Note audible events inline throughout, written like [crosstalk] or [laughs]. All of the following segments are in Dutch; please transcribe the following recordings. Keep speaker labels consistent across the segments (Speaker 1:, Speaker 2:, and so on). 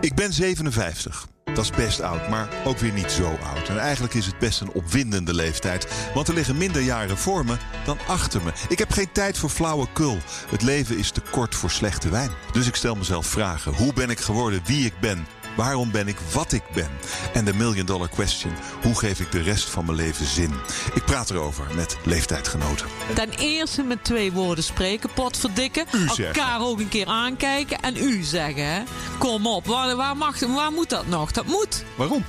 Speaker 1: Ik ben 57. Dat is best oud, maar ook weer niet zo oud. En eigenlijk is het best een opwindende leeftijd. Want er liggen minder jaren voor me dan achter me. Ik heb geen tijd voor flauwekul. Het leven is te kort voor slechte wijn. Dus ik stel mezelf vragen. Hoe ben ik geworden wie ik ben? Waarom ben ik wat ik ben? En de million dollar question: hoe geef ik de rest van mijn leven zin? Ik praat erover met leeftijdgenoten.
Speaker 2: Ten eerste met twee woorden spreken, potverdikken.
Speaker 1: U zeggen.
Speaker 2: Elkaar ook een keer aankijken en u zeggen. Hè? Kom op, waar, waar, mag, waar moet dat nog? Dat moet.
Speaker 1: Waarom?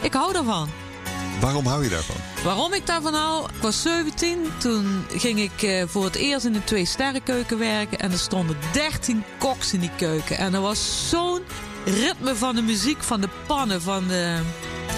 Speaker 2: Ik hou daarvan.
Speaker 1: Waarom hou je daarvan?
Speaker 2: Waarom ik daarvan hou? Ik was 17. Toen ging ik eh, voor het eerst in een twee sterrenkeuken werken. En er stonden 13 koks in die keuken. En er was zo'n ritme van de muziek, van de pannen, van de,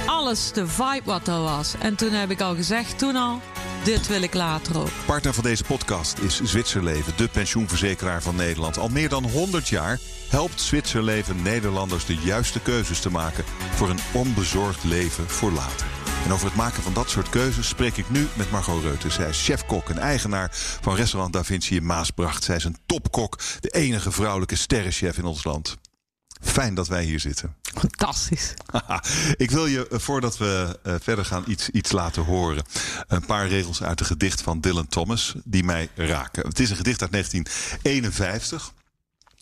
Speaker 2: alles, de vibe wat er was. En toen heb ik al gezegd, toen al, dit wil ik later ook.
Speaker 1: Partner van deze podcast is Zwitserleven, de pensioenverzekeraar van Nederland. Al meer dan 100 jaar helpt Zwitserleven Nederlanders de juiste keuzes te maken voor een onbezorgd leven voor later. En over het maken van dat soort keuzes spreek ik nu met Margot Reuten. Zij is chefkok en eigenaar van restaurant Da Vinci in Maasbracht. Zij is een topkok, de enige vrouwelijke sterrenchef in ons land. Fijn dat wij hier zitten.
Speaker 2: Fantastisch.
Speaker 1: ik wil je, eh, voordat we uh, verder gaan, iets, iets laten horen. Een paar regels uit een gedicht van Dylan Thomas die mij raken. Het is een gedicht uit 1951.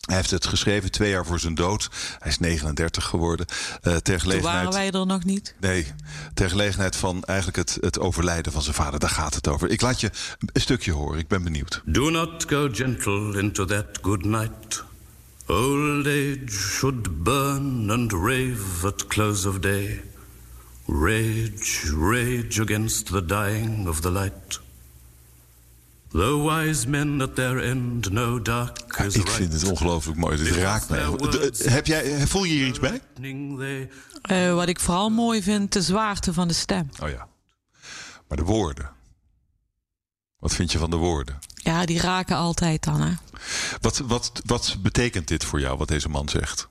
Speaker 1: Hij heeft het geschreven twee jaar voor zijn dood. Hij is 39 geworden. Uh, ter gelegenheid...
Speaker 2: Toen waren wij er nog niet?
Speaker 1: Nee, ter gelegenheid van eigenlijk het, het overlijden van zijn vader. Daar gaat het over. Ik laat je een stukje horen. Ik ben benieuwd.
Speaker 3: Do not go gentle into that good night. Old age should burn and rave at close of day. Rage, rage against the dying of the light. The wise men at their end know dark
Speaker 1: Ja,
Speaker 3: is
Speaker 1: ik
Speaker 3: right.
Speaker 1: vind het ongelooflijk mooi. Dit raakt mij. De- heb jij, voel je hier iets bij?
Speaker 2: Eh, wat ik vooral mooi vind, de zwaarte van de stem.
Speaker 1: Oh ja. Maar de woorden. Wat vind je van de woorden?
Speaker 2: Ja, die raken altijd dan, hè?
Speaker 1: Wat, wat, wat betekent dit voor jou, wat deze man zegt?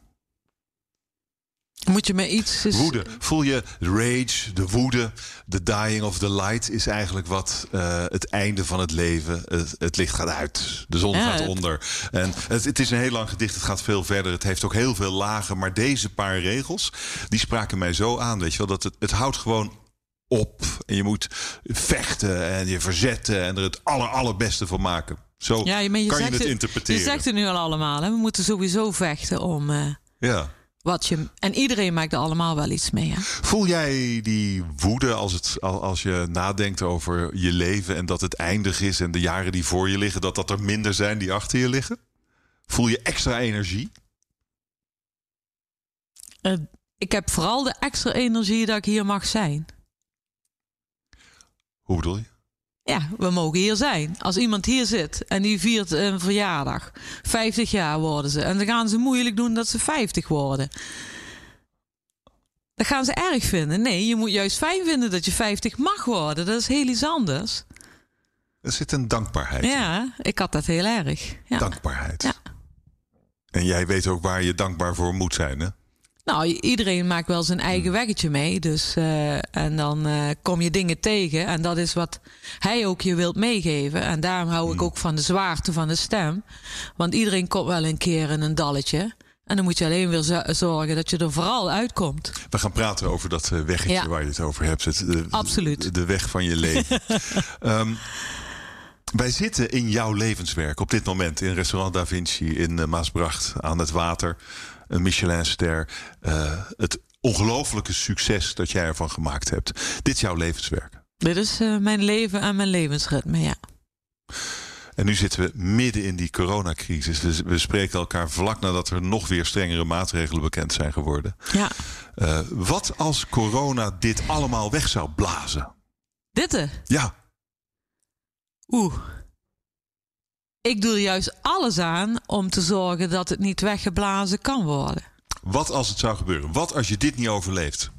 Speaker 2: Moet je me iets...
Speaker 1: Woede. Voel je rage, de woede, the dying of the light is eigenlijk wat eh, het einde van het leven. Het, het licht gaat uit, de zon
Speaker 2: Ja,
Speaker 1: gaat onder. En het, het is een heel lang gedicht, het gaat veel verder. Het heeft ook heel veel lagen. Maar deze paar regels, die spraken mij zo aan. Weet je wel, dat het, het houdt gewoon op. En je moet vechten en je verzetten en er het aller, allerbeste van maken. Zo
Speaker 2: Ja, je
Speaker 1: kan je het
Speaker 2: het,
Speaker 1: interpreteren.
Speaker 2: Je zegt het nu al allemaal, hè? We moeten sowieso vechten om eh,
Speaker 1: Ja.
Speaker 2: wat je... En iedereen maakt er allemaal wel iets mee, hè?
Speaker 1: Voel jij die woede als, het, al- als je nadenkt over je leven en dat het eindig is en de jaren die voor je liggen, dat dat er minder zijn die achter je liggen? Voel je extra energie?
Speaker 2: Eh, ik heb vooral de extra energie dat ik hier mag zijn.
Speaker 1: Hoe bedoel je?
Speaker 2: Ja, we mogen hier zijn. Als iemand hier zit en die viert een verjaardag, 50 jaar worden ze. En dan gaan ze moeilijk doen dat ze 50 worden. Dat gaan ze erg vinden. Nee, je moet juist fijn vinden dat je 50 mag worden. Dat is heel iets anders.
Speaker 1: Er zit een dankbaarheid.
Speaker 2: Ja, ik had dat heel erg. Ja.
Speaker 1: Dankbaarheid.
Speaker 2: Ja.
Speaker 1: En jij weet ook waar je dankbaar voor moet zijn, hè?
Speaker 2: Nou, iedereen maakt wel zijn eigen weggetje mee. Dus, eh, en dan eh, kom je dingen tegen. En dat is wat hij ook je wilt meegeven. En daarom hou ik ook van de zwaarte van de stem. Want iedereen komt wel een keer in een dalletje. En dan moet je alleen weer zo- zorgen dat je er vooral uitkomt.
Speaker 1: We gaan praten over dat eh, weggetje
Speaker 2: Ja.
Speaker 1: waar je het over hebt. Het, de,
Speaker 2: Absoluut.
Speaker 1: De, de weg van je leven. [laughs] Ehm, wij zitten in jouw levenswerk op dit moment in restaurant Da Vinci in Maasbracht aan het water. Een Michelinster. eh, het ongelofelijke succes dat jij ervan gemaakt hebt. Dit is jouw levenswerk.
Speaker 2: Dit is eh, mijn leven en mijn levensritme, ja.
Speaker 1: En nu zitten we midden in die coronacrisis. We, we spreken elkaar vlak nadat er nog weer strengere maatregelen bekend zijn geworden.
Speaker 2: Ja,
Speaker 1: Eh, wat als corona dit allemaal weg zou blazen?
Speaker 2: dit eh,
Speaker 1: Ja,
Speaker 2: Oeh. Ik doe er juist alles aan om te zorgen dat het niet weggeblazen kan worden.
Speaker 1: wat als het zou gebeuren? Wat als je dit niet overleeft?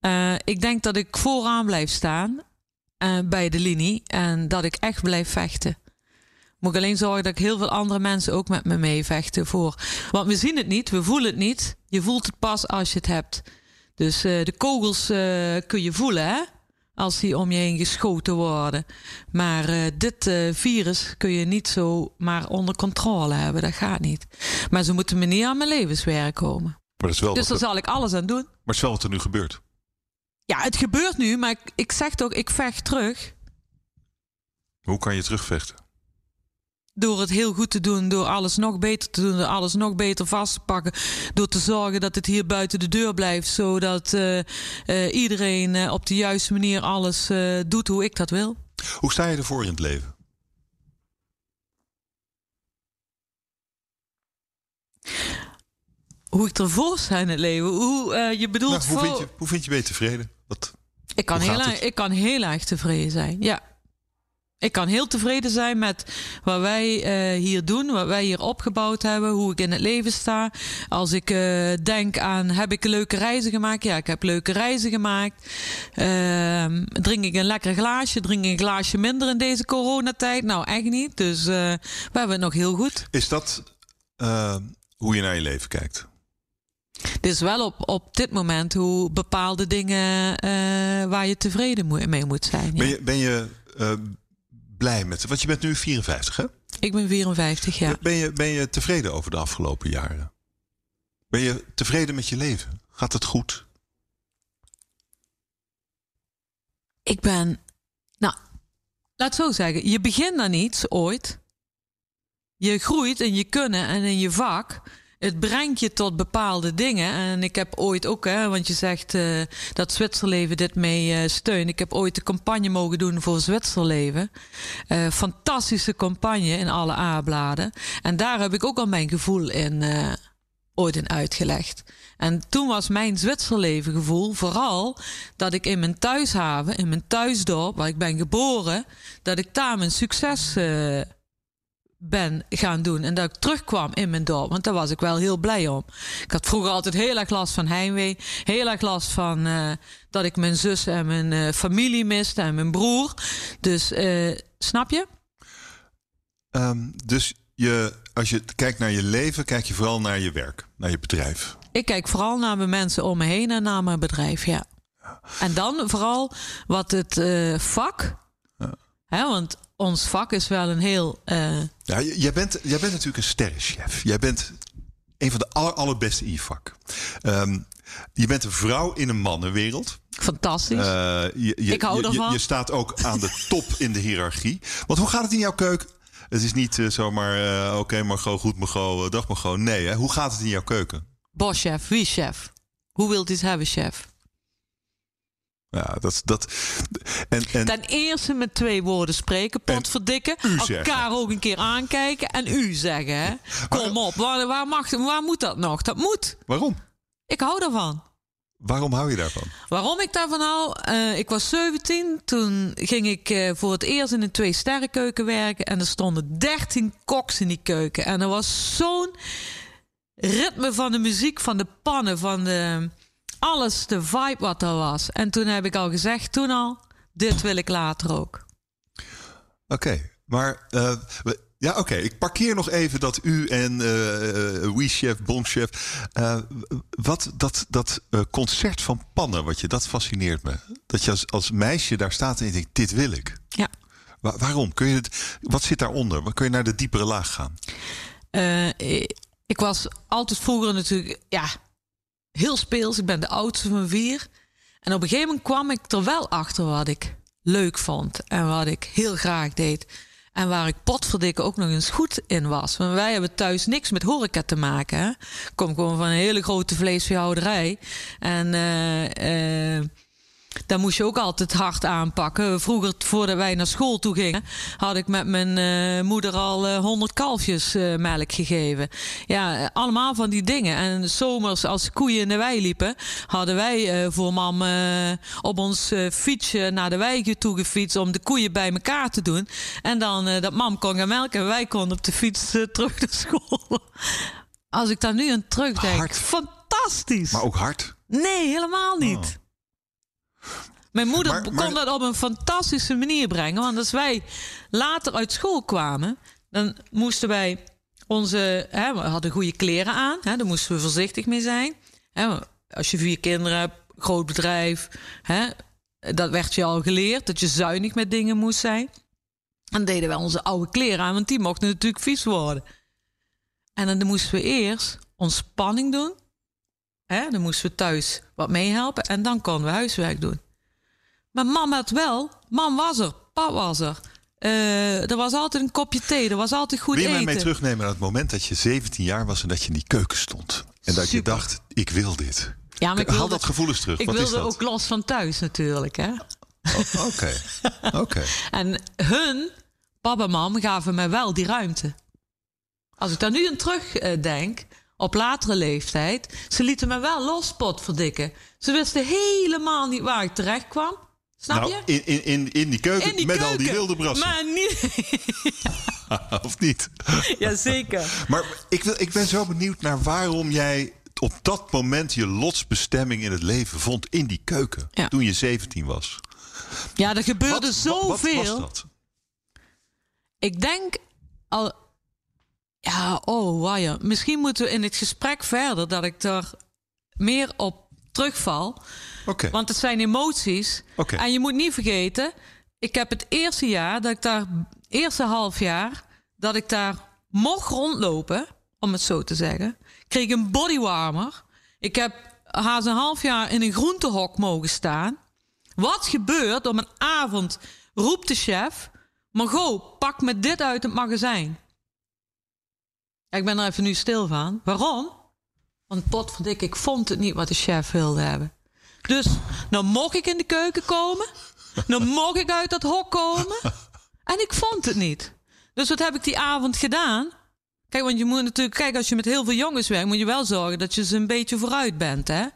Speaker 2: Eh, ik denk dat ik vooraan blijf staan eh, bij de linie en dat ik echt blijf vechten. Moet ik alleen zorgen dat ik heel veel andere mensen ook met me mee vechten voor. Want we zien het niet, we voelen het niet. Je voelt het pas als je het hebt. Dus eh, de kogels kun je voelen, hè? Als die om je heen geschoten worden. Maar eh, dit eh, virus kun je niet zo maar onder controle hebben. Dat gaat niet. Maar ze moeten me niet aan mijn levenswerk komen.
Speaker 1: Maar dat is wel,
Speaker 2: Dus daar zal ik alles aan doen.
Speaker 1: maar het is wel wat er nu gebeurt.
Speaker 2: Ja, het gebeurt nu, maar ik, ik zeg toch, ik vecht terug.
Speaker 1: Hoe kan je terugvechten?
Speaker 2: Door het heel goed te doen, door alles nog beter te doen, door alles nog beter vast te pakken. Door te zorgen dat het hier buiten de deur blijft, zodat eh, eh, iedereen eh, op de juiste manier alles doet hoe ik dat wil.
Speaker 1: Hoe sta je ervoor in het leven?
Speaker 2: Hoe ik ervoor sta in het leven. Hoe, je bedoelt
Speaker 1: Nou, hoe,
Speaker 2: voor...
Speaker 1: vind je, hoe vind je ben je tevreden? Wat,
Speaker 2: Ik kan, heel erg, ik kan heel erg tevreden zijn. Ja. Ik kan heel tevreden zijn met wat wij eh, hier doen, wat wij hier opgebouwd hebben, hoe ik in het leven sta. Als ik eh, denk aan, heb ik leuke reizen gemaakt? Ja, ik heb leuke reizen gemaakt. Ehm, drink ik een lekker glaasje? Drink ik een glaasje minder in deze coronatijd? Nou, echt niet. Dus eh, we hebben het nog heel goed.
Speaker 1: is dat hoe je naar je leven kijkt?
Speaker 2: Dit is wel op, op dit moment hoe bepaalde dingen waar je tevreden mee moet zijn. Ja.
Speaker 1: Ben je, ben je blij met... Want je bent nu 54, hè?
Speaker 2: Ik ben 54 jaar.
Speaker 1: Ben, je, ben je tevreden over de afgelopen jaren? Ben je tevreden met je leven? Gaat het goed?
Speaker 2: Ik ben. Nou, laat zo zeggen. Je begint aan iets ooit. Je groeit in je kunnen en in je vak. Het brengt je tot bepaalde dingen. En ik heb ooit ook, hè, want je zegt eh, dat Zwitserleven dit mee eh, steunt. Ik heb ooit de campagne mogen doen voor Zwitserleven. Eh, fantastische campagne in alle A-bladen. En daar heb ik ook al mijn gevoel in ooit in uitgelegd. En toen was mijn Zwitserleven gevoel vooral dat ik in mijn thuishaven, in mijn thuisdorp, waar ik ben geboren, dat ik daar mijn succes ben gaan doen. En dat ik terugkwam in mijn dorp. Want daar was ik wel heel blij om. Ik had vroeger altijd heel erg last van heimwee. Heel erg last van eh, dat ik mijn zus en mijn eh, familie miste en mijn broer. Dus eh, snap je?
Speaker 1: Ehm, dus je, als je kijkt naar je leven, kijk je vooral naar je werk, naar je bedrijf.
Speaker 2: Ik kijk vooral naar mijn mensen om me heen en naar mijn bedrijf, ja. En dan vooral wat het vak. Hè, want ons vak is wel een heel. eh,
Speaker 1: Ja, jij, bent, jij bent natuurlijk een sterrenchef. Jij bent een van de aller, allerbeste in je vak. Ehm, je bent een vrouw in een mannenwereld.
Speaker 2: fantastisch.
Speaker 1: Eh, je, je,
Speaker 2: Ik hou
Speaker 1: je-
Speaker 2: ervan.
Speaker 1: je staat ook aan de top in de hiërarchie. Want hoe gaat het in jouw keuken? Het is niet eh, zomaar, eh, oké, Margot, goed Margot, dag Margot. Nee, hè? hoe gaat het in jouw keuken?
Speaker 2: Boschef, wie chef? Hoe wilt u het hebben, chef?
Speaker 1: Ja, dat... dat en, en,
Speaker 2: Ten eerste met twee woorden spreken, potverdikken. Elkaar ook een keer aankijken en u zeggen. Hè? Kom op, waar, waar, mag, waar moet dat nog? Dat moet.
Speaker 1: waarom?
Speaker 2: Ik hou daarvan.
Speaker 1: Waarom hou je daarvan?
Speaker 2: Waarom ik daarvan hou? Eh, ik was 17. Toen ging ik eh, voor het eerst in een twee sterrenkeuken werken. En er stonden 13 koks in die keuken. En er was zo'n ritme van de muziek, van de pannen, van de, alles, de vibe wat er was. En toen heb ik al gezegd, toen al, dit wil ik later ook.
Speaker 1: Oké, maar eh, ja, oké. Ik parkeer nog even dat u en eh uh, chef Bonchef. eh, wat dat, dat eh, concert van pannen, wat je, dat fascineert me. Dat je als, als meisje daar staat en je denkt: dit wil ik.
Speaker 2: Ja.
Speaker 1: Wa- waarom? Kun je het, wat zit daaronder? Kun je naar de diepere laag gaan?
Speaker 2: Eh, ik was altijd vroeger natuurlijk, ja, heel speels. Ik ben de oudste van vier. En op een gegeven moment kwam ik er wel achter wat ik leuk vond. En wat ik heel graag deed. En waar ik potverdikke ook nog eens goed in was. Want wij hebben thuis niks met horeca te maken. Ik kom gewoon van een hele grote vleesveehouderij. En eh, daar moest je ook altijd hard aanpakken. Vroeger, voordat wij naar school toe gingen, had ik met mijn eh, moeder al eh, 100 kalfjes eh, melk gegeven. Ja, allemaal van die dingen. En zomers, als koeien in de wei liepen, hadden wij voor mam op ons fietsje naar de wei toe gefietst om de koeien bij elkaar te doen. En dan dat mam kon gaan melken en wij konden op de fiets terug naar school. Als ik daar nu aan terugdenk,
Speaker 1: Hard.
Speaker 2: fantastisch.
Speaker 1: Maar ook hard.
Speaker 2: Nee, helemaal niet. Mijn moeder
Speaker 1: Maar-
Speaker 2: kon dat op een fantastische manier brengen. Want als wij later uit school kwamen, dan moesten wij onze. Hè, we hadden goede kleren aan. Hè, daar moesten we voorzichtig mee zijn. Hè, als je vier kinderen hebt, groot bedrijf. Hè, dat werd je al geleerd, dat je zuinig met dingen moest zijn. Dan deden wij onze oude kleren aan, want die mochten natuurlijk vies worden. En dan moesten we eerst ontspanning doen. Hè? Dan moesten we thuis wat meehelpen en dan konden we huiswerk doen. Maar mam had wel, mam was er, pap was er. Eh, er was altijd een kopje thee, er was altijd goed
Speaker 1: Wil je mij mee terugnemen naar het moment dat je 17 jaar was en dat je in die keuken stond? En dat je dacht, ik wil dit.
Speaker 2: Ja, maar ik
Speaker 1: Haal
Speaker 2: wilde,
Speaker 1: dat gevoel eens terug.
Speaker 2: ik
Speaker 1: Wat is
Speaker 2: wilde ook los van thuis natuurlijk. Hè?
Speaker 1: Oh, Oké, [laughs] oké.
Speaker 2: En hun, papa en mam, gaven mij wel die ruimte. Als ik daar nu aan terugdenk, op latere leeftijd, ze lieten me wel los potverdikken. Ze wisten helemaal niet waar ik terecht kwam. Snap
Speaker 1: Nou,
Speaker 2: je?
Speaker 1: in, in, in, in die keuken
Speaker 2: In die
Speaker 1: met al die wilde brassen.
Speaker 2: Maar niet. [laughs]
Speaker 1: of niet? [laughs]
Speaker 2: Jazeker.
Speaker 1: Maar ik, wil, ik ben zo benieuwd naar waarom jij op dat moment je lotsbestemming in het leven vond in die keuken.
Speaker 2: Ja.
Speaker 1: Toen je 17 was.
Speaker 2: Ja, er gebeurde
Speaker 1: Wat- wat- Wat
Speaker 2: zoveel.
Speaker 1: was dat?
Speaker 2: Ik denk al. Ja, oh, wauw. Misschien moeten we in het gesprek verder dat ik er meer op terugval.
Speaker 1: Oké.
Speaker 2: Want het zijn emoties.
Speaker 1: Oké.
Speaker 2: En je moet niet vergeten, ik heb het eerste jaar dat ik daar, eerste half jaar, dat ik daar mocht rondlopen, om het zo te zeggen, kreeg een bodywarmer. Ik heb haast een half jaar in een groentehok mogen staan. Wat gebeurt om een avond roept de chef, Margot, pak me dit uit het magazijn. Ik ben er even nu stil van. Waarom? Want potverdik, ik vond het niet wat de chef wilde hebben. Dus dan mocht ik in de keuken komen. Dan mocht ik uit dat hok komen. En ik vond het niet. Dus wat heb ik die avond gedaan? Kijk, want je moet natuurlijk, kijk, als je met heel veel jongens werkt, moet je wel zorgen dat je ze een beetje vooruit bent. Hè?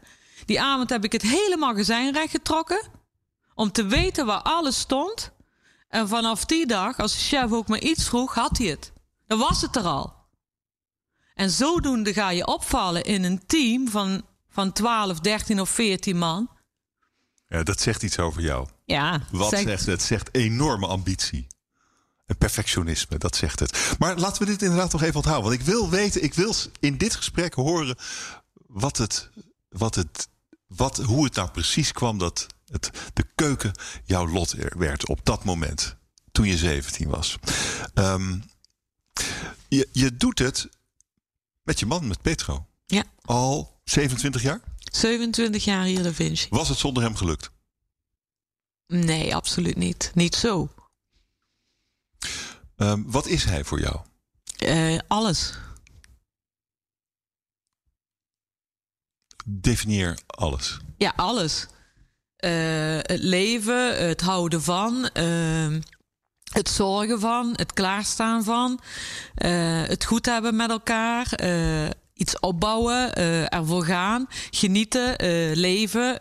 Speaker 2: Die avond heb ik het hele magazijn rechtgetrokken. Om te weten waar alles stond. En vanaf die dag, als de chef ook maar iets vroeg, had hij het. Dan was het er al. En zodoende ga je opvallen in een team van, van 12, 13 of 14 man.
Speaker 1: Ja, dat zegt iets over jou.
Speaker 2: Ja,
Speaker 1: Wat
Speaker 2: zegt-
Speaker 1: zegt het? zegt enorme ambitie. En perfectionisme, dat zegt het. Maar laten we dit inderdaad nog even onthouden. Want ik wil weten, ik wil in dit gesprek horen wat het, wat het, wat, hoe het nou precies kwam dat het, de keuken jouw lot werd op dat moment. Toen je 17 was. Ehm, je, je doet het met je man, met Petro.
Speaker 2: Ja,
Speaker 1: Al 27 jaar?
Speaker 2: 27 jaar hier Da Vinci.
Speaker 1: Was het zonder hem gelukt?
Speaker 2: Nee, absoluut niet. Niet zo.
Speaker 1: Ehm, wat is hij voor jou?
Speaker 2: Eh, alles.
Speaker 1: Definieer alles.
Speaker 2: Ja, alles. Eh, het leven, het houden van, ehm, het zorgen van, het klaarstaan van, eh, het goed hebben met elkaar, eh, iets opbouwen, eh, ervoor gaan, genieten, leven,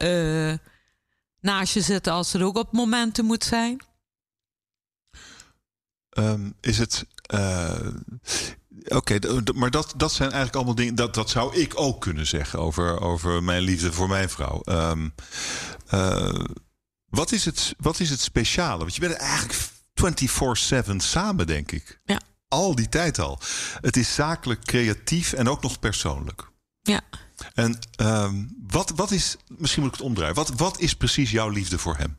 Speaker 2: naast je zitten als het ook op momenten moet zijn.
Speaker 1: Ehm, is het. Oké, maar dat, dat zijn eigenlijk allemaal dingen. Dat, dat zou ik ook kunnen zeggen over, over mijn liefde voor mijn vrouw. Ehm, eh, wat, is het, wat is het speciale? Want je bent eigenlijk 24-7 samen, denk ik.
Speaker 2: Ja.
Speaker 1: Al die tijd al. Het is zakelijk, creatief en ook nog persoonlijk.
Speaker 2: Ja.
Speaker 1: En ehm, wat, wat is. Misschien moet ik het omdraaien. Wat, wat is precies jouw liefde voor hem?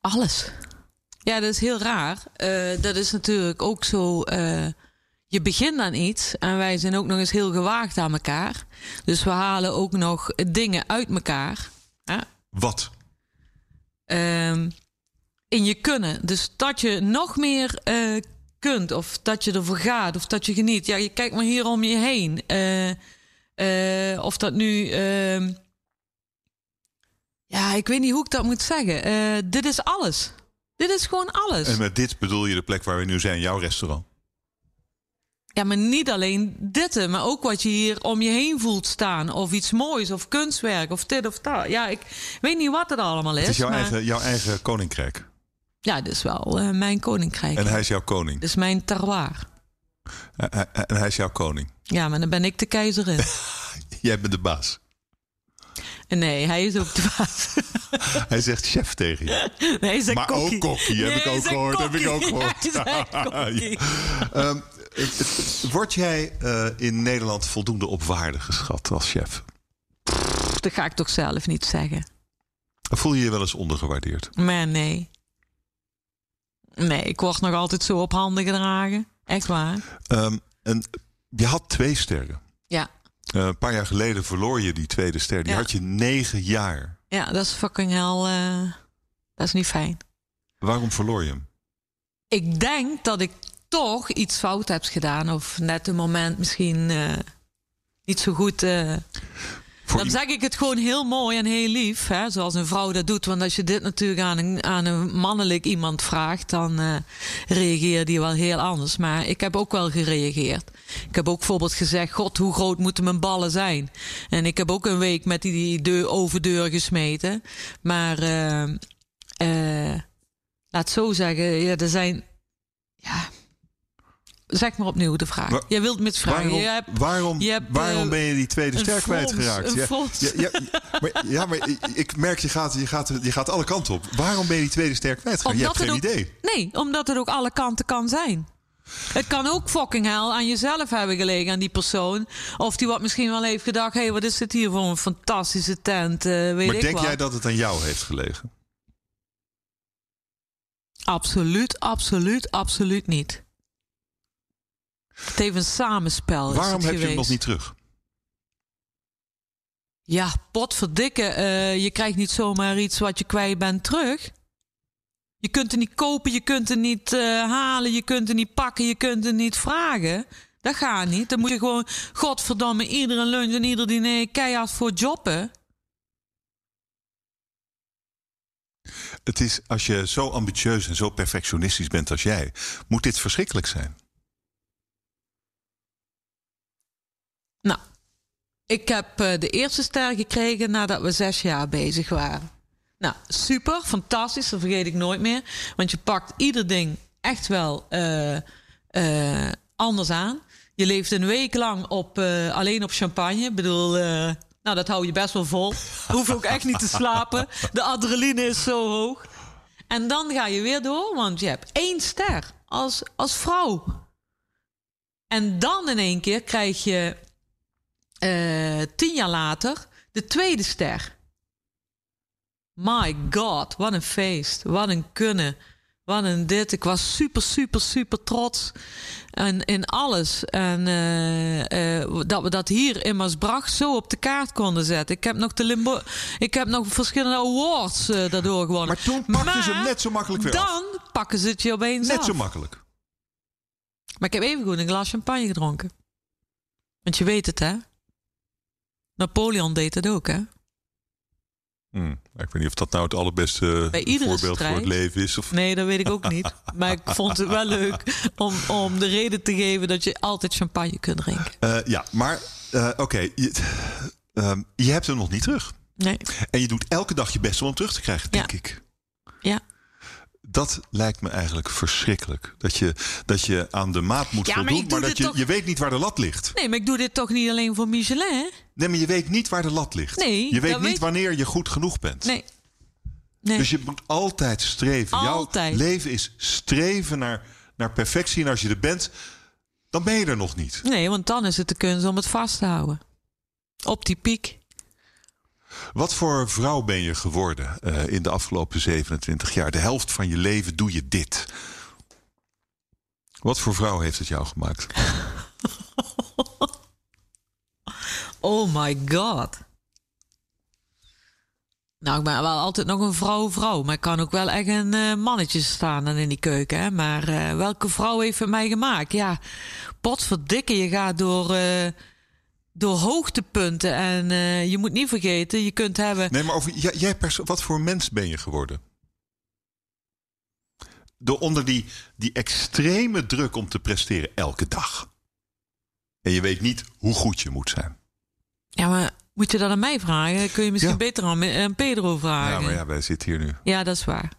Speaker 2: Alles. Ja, dat is heel raar. Eh, dat is natuurlijk ook zo. eh, je begint aan iets en wij zijn ook nog eens heel gewaagd aan elkaar. Dus we halen ook nog dingen uit elkaar. Hè?
Speaker 1: Wat?
Speaker 2: Ehm, in je kunnen. Dus dat je nog meer eh, kunt, of dat je ervoor gaat, of dat je geniet. Ja, je kijkt maar hier om je heen. Eh, eh, of dat nu. ehm, ja, ik weet niet hoe ik dat moet zeggen. Dit is alles. Dit is gewoon alles.
Speaker 1: En met dit bedoel je de plek waar we nu zijn, jouw restaurant.
Speaker 2: Ja, maar niet alleen dit, maar ook wat je hier om je heen voelt staan. Of iets moois, of kunstwerk, of dit of dat. Ja, ik weet niet wat het allemaal is.
Speaker 1: Het is jouw,
Speaker 2: maar
Speaker 1: eigen, jouw eigen koninkrijk.
Speaker 2: Ja, is wel eh, mijn koninkrijk.
Speaker 1: En hij is jouw koning.
Speaker 2: Is mijn terroir.
Speaker 1: En hij- is jouw koning.
Speaker 2: Ja, maar dan ben ik de keizerin. [laughs]
Speaker 1: Jij bent de baas.
Speaker 2: Nee, hij is ook de baas. [laughs]
Speaker 1: Hij zegt chef tegen je. [laughs]
Speaker 2: Nee, hij een
Speaker 1: Maar
Speaker 2: kokkie.
Speaker 1: ook kokkie, heb
Speaker 2: Nee,
Speaker 1: ik ook gehoord, heb ik ook gehoord.
Speaker 2: Ja.
Speaker 1: Ehm, word jij eh, in Nederland voldoende op waarde geschat als chef?
Speaker 2: Dat ga ik toch zelf niet zeggen.
Speaker 1: Voel je je wel eens ondergewaardeerd?
Speaker 2: Maar nee. Nee, ik word nog altijd zo op handen gedragen. Echt waar.
Speaker 1: Ehm, en je had twee sterren.
Speaker 2: Ja.
Speaker 1: Eh, een paar jaar geleden verloor je die tweede ster. Die
Speaker 2: Ja.
Speaker 1: had je negen jaar.
Speaker 2: Ja, dat is fucking hell. eh, dat is niet fijn.
Speaker 1: Waarom verloor je hem?
Speaker 2: Ik denk dat ik toch iets fout heb gedaan. Of net een moment misschien eh, niet zo goed. Dan zeg ik het gewoon heel mooi en heel lief. Hè, zoals een vrouw dat doet. Want als je dit natuurlijk aan een, aan een mannelijk iemand vraagt. dan eh reageer die wel heel anders. Maar ik heb ook wel gereageerd. Ik heb ook bijvoorbeeld gezegd: God, hoe groot moeten mijn ballen zijn? En ik heb ook een week met die, deur, overdeur gesmeten. Maar eh, eh, laat zo zeggen, ja, er zijn. Ja. Zeg maar opnieuw de vraag.
Speaker 1: Wa-
Speaker 2: Jij wilt me het vragen.
Speaker 1: waarom,
Speaker 2: Je hebt
Speaker 1: waarom,
Speaker 2: je hebt,
Speaker 1: waarom
Speaker 2: eh,
Speaker 1: ben je die tweede ster kwijtgeraakt?
Speaker 2: een
Speaker 1: Ja, ja, ja, maar, ja, maar ik- merk, je gaat, je, gaat, je gaat alle kanten op. Waarom ben je die tweede ster kwijtgeraakt? Je hebt geen
Speaker 2: ook,
Speaker 1: idee.
Speaker 2: Nee, omdat het ook alle kanten kan zijn. Het kan ook fucking hell aan jezelf hebben gelegen, aan die persoon. Of die wat misschien wel heeft gedacht: hé, hey, wat is dit hier voor een fantastische tent? eh, weet
Speaker 1: Maar
Speaker 2: ik
Speaker 1: denk
Speaker 2: wat.
Speaker 1: jij dat het aan jou heeft gelegen?
Speaker 2: Absoluut, absoluut, absoluut niet. Het heeft een samenspel. is
Speaker 1: Waarom
Speaker 2: het
Speaker 1: heb je hem nog niet terug?
Speaker 2: Ja, potverdikke. eh je krijgt niet zomaar iets wat je kwijt bent terug. Je kunt er niet kopen, je kunt er niet eh, halen, je kunt er niet pakken, je kunt er niet vragen. Dat gaat niet. Dan moet je gewoon, godverdomme, iedere lunch en ieder diner keihard voor jobben.
Speaker 1: Het is, als je zo ambitieus en zo perfectionistisch bent als jij, moet dit verschrikkelijk zijn.
Speaker 2: Nou, ik heb eh, de eerste ster gekregen nadat we zes jaar bezig waren. Nou, super, fantastisch, dat vergeet ik nooit meer. Want je pakt ieder ding echt wel eh, eh, anders aan. Je leeft een week lang op, alleen op champagne. Ik bedoel, nou, dat hou je best wel vol. Hoef ook echt niet te slapen. De adrenaline is zo hoog. En dan ga je weer door, want je hebt één ster als, als vrouw. En dan in één keer krijg je eh, tien jaar later de tweede ster. My god, wat een feest. Wat een kunnen. Wat een dit. Ik was super, super, super trots. En in alles. En eh, eh, dat we dat hier in Maasbracht zo op de kaart konden zetten. Ik heb nog, de Limbo ik heb nog verschillende awards daardoor gewonnen.
Speaker 1: Maar toen pakten ze hem net zo makkelijk weer af.
Speaker 2: Dan pakken ze het je opeens
Speaker 1: Net
Speaker 2: af.
Speaker 1: zo makkelijk.
Speaker 2: Maar ik heb even goed een glas champagne gedronken. Want je weet het, hè? Napoleon deed het ook, hè?
Speaker 1: Hmm, ik weet niet of dat nou het allerbeste
Speaker 2: iedere
Speaker 1: voorbeeld voor het leven is. Of...
Speaker 2: Nee, dat weet ik ook niet. [laughs] Maar ik vond het wel leuk om, om de reden te geven dat je altijd champagne kunt drinken.
Speaker 1: Eh, ja, maar eh, oké, je, ehm, je hebt hem nog niet terug.
Speaker 2: Nee.
Speaker 1: En je doet elke dag je best om hem terug te krijgen, denk
Speaker 2: Ja.
Speaker 1: ik.
Speaker 2: Ja.
Speaker 1: Dat lijkt me eigenlijk verschrikkelijk. Dat je, dat je aan de maat moet
Speaker 2: Ja,
Speaker 1: voldoen, maar, dat je,
Speaker 2: toch-
Speaker 1: je weet niet waar de lat ligt.
Speaker 2: Nee, maar ik doe dit toch niet alleen voor Michelin, hè?
Speaker 1: Nee, maar je weet niet waar de lat ligt.
Speaker 2: Nee,
Speaker 1: je weet niet
Speaker 2: weet-
Speaker 1: wanneer je goed genoeg bent.
Speaker 2: Nee. Nee.
Speaker 1: Dus je moet altijd streven.
Speaker 2: Altijd.
Speaker 1: Jouw leven is streven naar, naar perfectie. En als je er bent, dan ben je er nog niet.
Speaker 2: nee, want dan is het de kunst om het vast te houden. Op die piek.
Speaker 1: Wat voor vrouw ben je geworden eh, in de afgelopen 27 jaar? De helft van je leven doe je dit. Wat voor vrouw heeft het jou gemaakt? [laughs]
Speaker 2: Oh my god. Nou, ik ben wel altijd nog een vrouw-vrouw. Maar ik kan ook wel echt een eh, mannetje staan dan in die keuken. Hè? Maar eh, welke vrouw heeft het mij gemaakt? Ja, potverdikke, je gaat door, door hoogtepunten. En eh, je moet niet vergeten, je kunt hebben...
Speaker 1: Nee, maar over, jij, jij wat voor mens ben je geworden? Door onder die, die extreme druk om te presteren elke dag. En je weet niet hoe goed je moet zijn.
Speaker 2: Ja, maar moet je dat aan mij vragen? Kun je misschien
Speaker 1: Ja.
Speaker 2: beter aan, aan Pedro vragen?
Speaker 1: Ja, maar ja, wij zitten hier nu.
Speaker 2: Ja, dat is waar.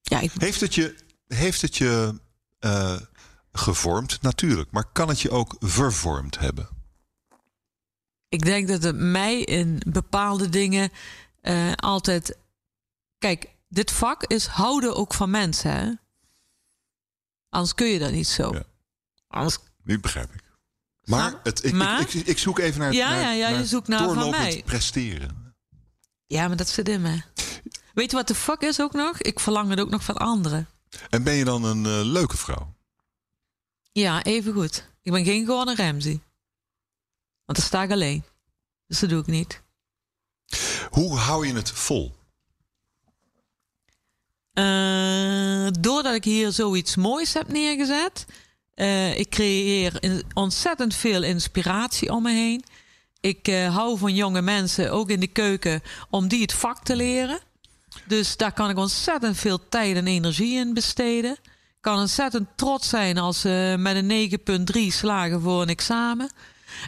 Speaker 2: Ja, ik,
Speaker 1: Heeft het je, heeft het je eh, gevormd? Natuurlijk. Maar kan het je ook vervormd hebben?
Speaker 2: Ik denk dat het mij in bepaalde dingen eh, altijd. Kijk, dit vak is houden ook van mensen. Hè? Anders kun je dat niet zo.
Speaker 1: Ja.
Speaker 2: Anders,
Speaker 1: Nu begrijp ik. Maar, het, ik,
Speaker 2: Maar-
Speaker 1: ik, ik, ik zoek even naar,
Speaker 2: Ja,
Speaker 1: naar,
Speaker 2: ja, ja, je zoekt naar van mij.
Speaker 1: presteren.
Speaker 2: ja, maar dat zit in me. Weet je wat de fuck is ook nog? Ik verlang het ook nog van anderen.
Speaker 1: En ben je dan een eh, leuke vrouw?
Speaker 2: Ja, even goed. Ik ben geen Gordon Ramsay. Want dan sta ik alleen. Dus dat doe ik niet.
Speaker 1: Hoe hou je het vol?
Speaker 2: Uh, doordat ik hier zoiets moois heb neergezet. Uh, ik creëer ontzettend veel inspiratie om me heen. Ik uh, hou van jonge mensen, ook in de keuken, om die het vak te leren. Dus daar kan ik ontzettend veel tijd en energie in besteden. Ik kan ontzettend trots zijn als ze met een 9,3 slagen voor een examen.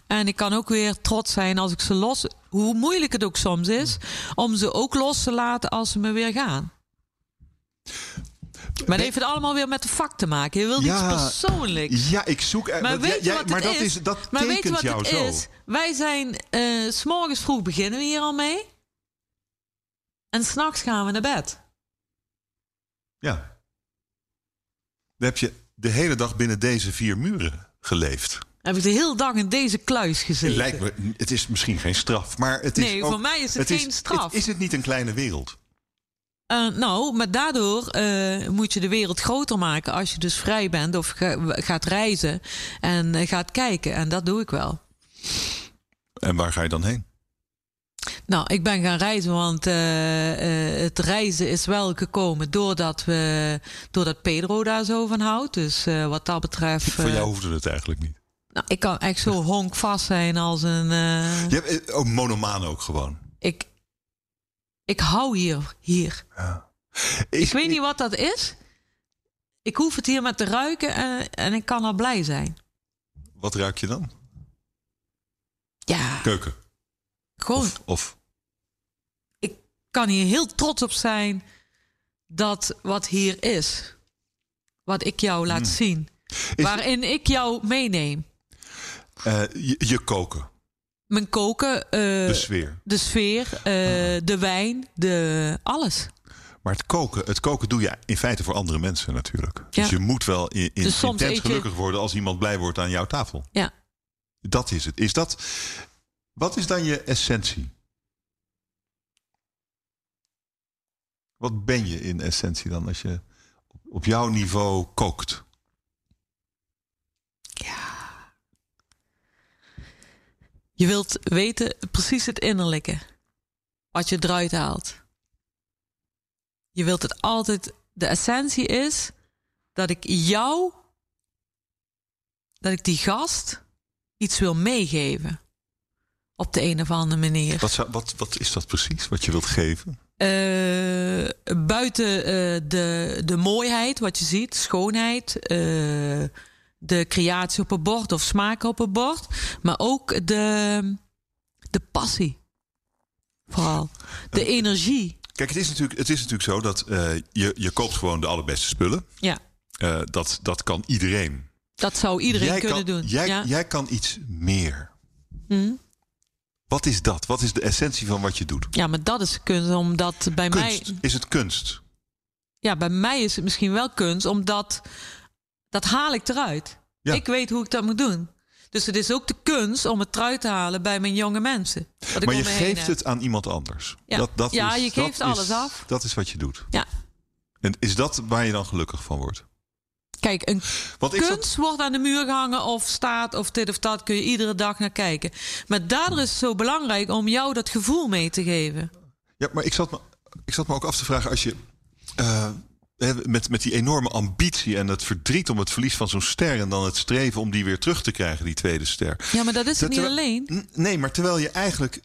Speaker 2: En ik kan ook weer trots zijn als ik ze los, hoe moeilijk het ook soms is, om ze ook los te laten als ze me weer gaan. Maar heeft het allemaal weer met de vak te maken. Je wilt
Speaker 1: ja,
Speaker 2: iets persoonlijks.
Speaker 1: Ja, ik zoek...
Speaker 2: Maar weet je wat het
Speaker 1: dat
Speaker 2: is? maar weet je wat het is? Wij zijn... eh, s s'morgens vroeg beginnen we hier al mee. En s'nachts gaan we naar bed.
Speaker 1: Ja. Dan heb je de hele dag binnen deze vier muren geleefd.
Speaker 2: Heb ik de hele dag in deze kluis gezeten.
Speaker 1: Lijkt me, het is misschien geen straf, maar het is
Speaker 2: Nee,
Speaker 1: ook,
Speaker 2: voor mij is het geen
Speaker 1: is,
Speaker 2: straf.
Speaker 1: het- is het niet een kleine wereld?
Speaker 2: Eh, nou, maar daardoor eh, moet je de wereld groter maken als je dus vrij bent of ga- gaat reizen en eh, gaat kijken. En dat doe ik wel.
Speaker 1: En waar ga je dan heen?
Speaker 2: Nou, ik ben gaan reizen, want eh, eh, het reizen is wel gekomen doordat, we, doordat Pedro daar zo van houdt. Dus eh, wat dat betreft.
Speaker 1: Voor jou hoefde het eigenlijk niet.
Speaker 2: nou, ik kan echt zo [laughs] honkvast zijn als een.
Speaker 1: Je hebt ook monomaan ook gewoon.
Speaker 2: ik, ik hou hier. hier. Ik weet niet wat dat is. Ik hoef het hier maar te ruiken en, en ik kan al blij zijn.
Speaker 1: Wat ruik je dan?
Speaker 2: Ja,
Speaker 1: Keuken.
Speaker 2: Gewoon.
Speaker 1: Of, of
Speaker 2: Ik kan hier heel trots op zijn dat wat hier is. Wat ik jou laat zien.
Speaker 1: Hmm. Is-
Speaker 2: waarin ik jou meeneem.
Speaker 1: eh, je, je koken.
Speaker 2: Mijn koken, eh,
Speaker 1: De sfeer.
Speaker 2: de sfeer, eh, de wijn, de alles.
Speaker 1: Maar het koken, het koken doe je in feite voor andere mensen natuurlijk. Dus
Speaker 2: Ja.
Speaker 1: je moet wel in, in,
Speaker 2: Dus
Speaker 1: intens
Speaker 2: je-
Speaker 1: gelukkig worden als iemand blij wordt aan jouw tafel.
Speaker 2: Ja.
Speaker 1: Dat is het. Is dat, wat is dan je essentie? Wat ben je in essentie dan als je op jouw niveau kookt?
Speaker 2: Je wilt weten precies het innerlijke. Wat je eruit haalt. Je wilt het altijd. De essentie is dat ik jou. Dat ik die gast iets wil meegeven. Op de een of andere manier.
Speaker 1: Wat, zou, wat, wat is dat precies wat je wilt geven?
Speaker 2: Eh, buiten eh, de, de mooiheid, wat je ziet, schoonheid, eh, de creatie op een bord of smaken op een bord, maar ook de, de passie. Vooral. De energie.
Speaker 1: Kijk, het is natuurlijk, het is natuurlijk zo dat je, je koopt gewoon de allerbeste spullen.
Speaker 2: Ja,
Speaker 1: dat, dat kan iedereen.
Speaker 2: dat zou iedereen
Speaker 1: jij
Speaker 2: kunnen
Speaker 1: kan,
Speaker 2: doen.
Speaker 1: Jij,
Speaker 2: ja.
Speaker 1: jij kan iets meer.
Speaker 2: Hm?
Speaker 1: Wat is dat? Wat is de essentie van wat je doet?
Speaker 2: ja, maar dat is kunst, omdat bij
Speaker 1: Kunst.
Speaker 2: mij.
Speaker 1: Is het kunst?
Speaker 2: Ja, bij mij is het misschien wel kunst, omdat dat haal ik eruit.
Speaker 1: Ja.
Speaker 2: Ik weet hoe ik dat moet doen. Dus het is ook de kunst om het eruit te halen bij mijn jonge mensen.
Speaker 1: Maar je geeft
Speaker 2: heb.
Speaker 1: het aan iemand anders.
Speaker 2: Ja.
Speaker 1: Dat, dat
Speaker 2: Ja,
Speaker 1: is,
Speaker 2: je geeft
Speaker 1: is-
Speaker 2: alles af.
Speaker 1: Dat is wat je doet.
Speaker 2: Ja.
Speaker 1: En is dat waar je dan gelukkig van wordt?
Speaker 2: Kijk, een
Speaker 1: Want ik zat,
Speaker 2: kunst wordt aan de muur gehangen of staat of dit of dat. Kun je iedere dag naar kijken. Maar daardoor is het zo belangrijk om jou dat gevoel mee te geven.
Speaker 1: ja, maar ik zat, me, ik zat me ook af te vragen als je eh, met, met die enorme ambitie en het verdriet om het verlies van zo'n ster en dan het streven om die weer terug te krijgen, die tweede ster.
Speaker 2: Ja, maar dat is het niet
Speaker 1: Terwijl-
Speaker 2: alleen.
Speaker 1: Nee, maar terwijl je eigenlijk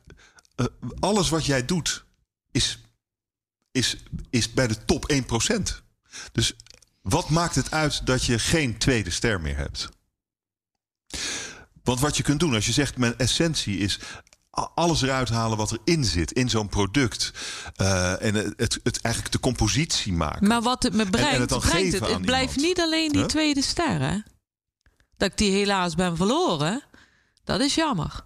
Speaker 1: eh, alles wat jij doet is, is, is bij de top 1%. Dus wat maakt het uit dat je geen tweede ster meer hebt? Want wat je kunt doen als je zegt mijn essentie is alles eruit halen wat erin zit in zo'n product eh, en het, het, eigenlijk de compositie maken.
Speaker 2: Maar wat het me brengt,
Speaker 1: en het dan
Speaker 2: brengt
Speaker 1: geven
Speaker 2: het. Blijft
Speaker 1: iemand.
Speaker 2: niet alleen die
Speaker 1: Huh?
Speaker 2: tweede ster, hè? Dat ik die helaas ben verloren. Dat is jammer.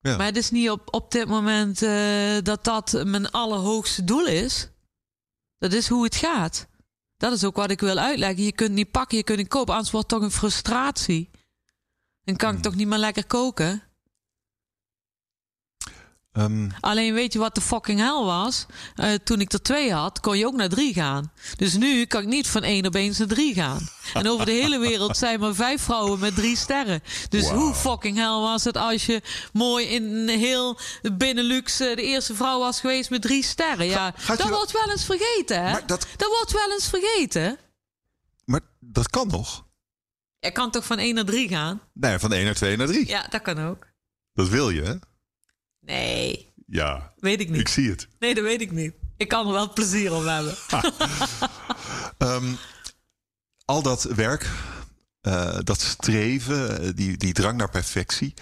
Speaker 1: Ja.
Speaker 2: Maar het is niet op, op dit moment eh, dat dat mijn allerhoogste doel is. Dat is hoe het gaat. Dat is ook wat ik wil uitleggen. Je kunt niet pakken, je kunt niet kopen. Anders wordt het toch een frustratie. Dan kan ik
Speaker 1: Hmm.
Speaker 2: toch niet meer lekker koken.
Speaker 1: Ehm,
Speaker 2: Alleen weet je wat de fucking hell was? Eh, toen ik er twee had, kon je ook naar drie gaan. Dus nu kan ik niet van één opeens naar drie gaan. En over de hele wereld zijn maar vijf vrouwen met drie sterren. Dus hoe fucking hell was het als je mooi in heel Benelux eh, de eerste vrouw was geweest met drie sterren? Ja, dat wordt wel eens vergeten, hè?
Speaker 1: Dat-
Speaker 2: dat wordt wel eens vergeten.
Speaker 1: maar dat kan nog.
Speaker 2: Je kan toch van één naar drie gaan?
Speaker 1: Nee, van 1 naar 2 naar 3.
Speaker 2: Ja, dat kan ook.
Speaker 1: Dat wil je, hè?
Speaker 2: Nee,
Speaker 1: Ja,
Speaker 2: weet ik niet.
Speaker 1: ik zie het.
Speaker 2: Nee, dat weet ik niet. Ik kan er wel plezier om hebben. [laughs]
Speaker 1: Ehm, al dat werk, eh, dat streven, eh, die, die drang naar perfectie.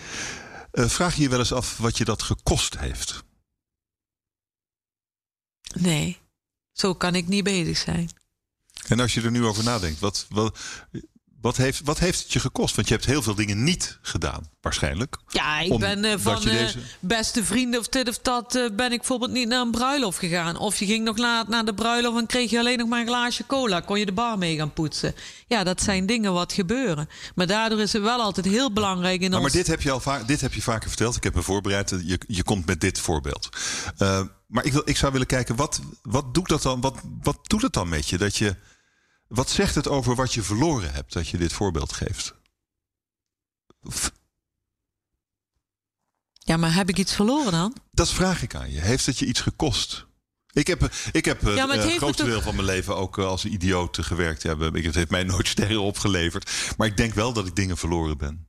Speaker 1: eh, vraag je je wel eens af wat je dat gekost heeft?
Speaker 2: Nee, zo kan ik niet bezig zijn.
Speaker 1: En als je er nu over nadenkt, wat, wat, wat, heeft, wat heeft het je gekost? Want je hebt heel veel dingen niet gedaan, waarschijnlijk.
Speaker 2: Ja, ik ben eh, van eh, beste vrienden of dit of dat... eh, ben ik bijvoorbeeld niet naar een bruiloft gegaan. Of je ging nog laat naar de bruiloft en kreeg je alleen nog maar een glaasje cola. Kon je de bar mee gaan poetsen. Ja, dat zijn dingen wat gebeuren. Maar daardoor is het wel altijd heel belangrijk in
Speaker 1: Nou,
Speaker 2: ons...
Speaker 1: maar dit heb je al va- dit heb je vaker verteld. Ik heb me voorbereid. Je, je komt met dit voorbeeld. Maar ik, wil, ik zou willen kijken, wat, wat doet dat dan? Wat, wat doet het dan met je? Dat je? Wat zegt het over wat je verloren hebt dat je dit voorbeeld geeft?
Speaker 2: Ja, maar heb ik iets verloren dan?
Speaker 1: Dat vraag ik aan je. Heeft het je iets gekost? Ik heb, ik heb eh,
Speaker 2: Ja, het heeft
Speaker 1: grootste deel van mijn leven ook eh, als idioot gewerkt. Ik- het heeft mij nooit [laughs] sterren opgeleverd. Maar ik denk wel dat ik dingen verloren ben.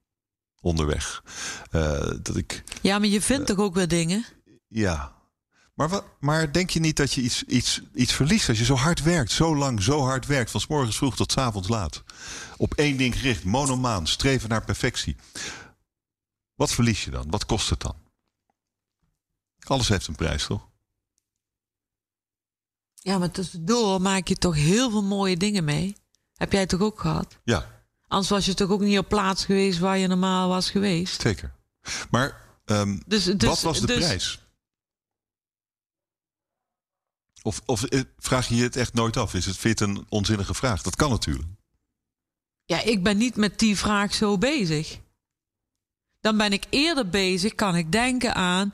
Speaker 1: Onderweg. Eh, dat ik,
Speaker 2: Ja, maar je vindt toch ook weer dingen?
Speaker 1: ja. Maar, wat, maar denk je niet dat je iets, iets, iets verliest als je zo hard werkt? Zo lang, zo hard werkt. Van s morgens vroeg tot s avonds laat. Op één ding gericht. Monomaan. Streven naar perfectie. Wat verlies je dan? Wat kost het dan? Alles heeft een prijs, toch?
Speaker 2: Ja, maar tussendoor maak je toch heel veel mooie dingen mee. Heb jij toch ook gehad?
Speaker 1: Ja,
Speaker 2: Anders was je toch ook niet op plaats geweest waar je normaal was geweest.
Speaker 1: zeker. Maar ehm,
Speaker 2: Dus, dus,
Speaker 1: wat was de
Speaker 2: dus-
Speaker 1: prijs? Of, of eh, vraag je je het echt nooit af? Is het, het een onzinnige vraag? Dat kan natuurlijk.
Speaker 2: Ja, ik ben niet met die vraag zo bezig. Dan ben ik eerder bezig, kan ik denken aan.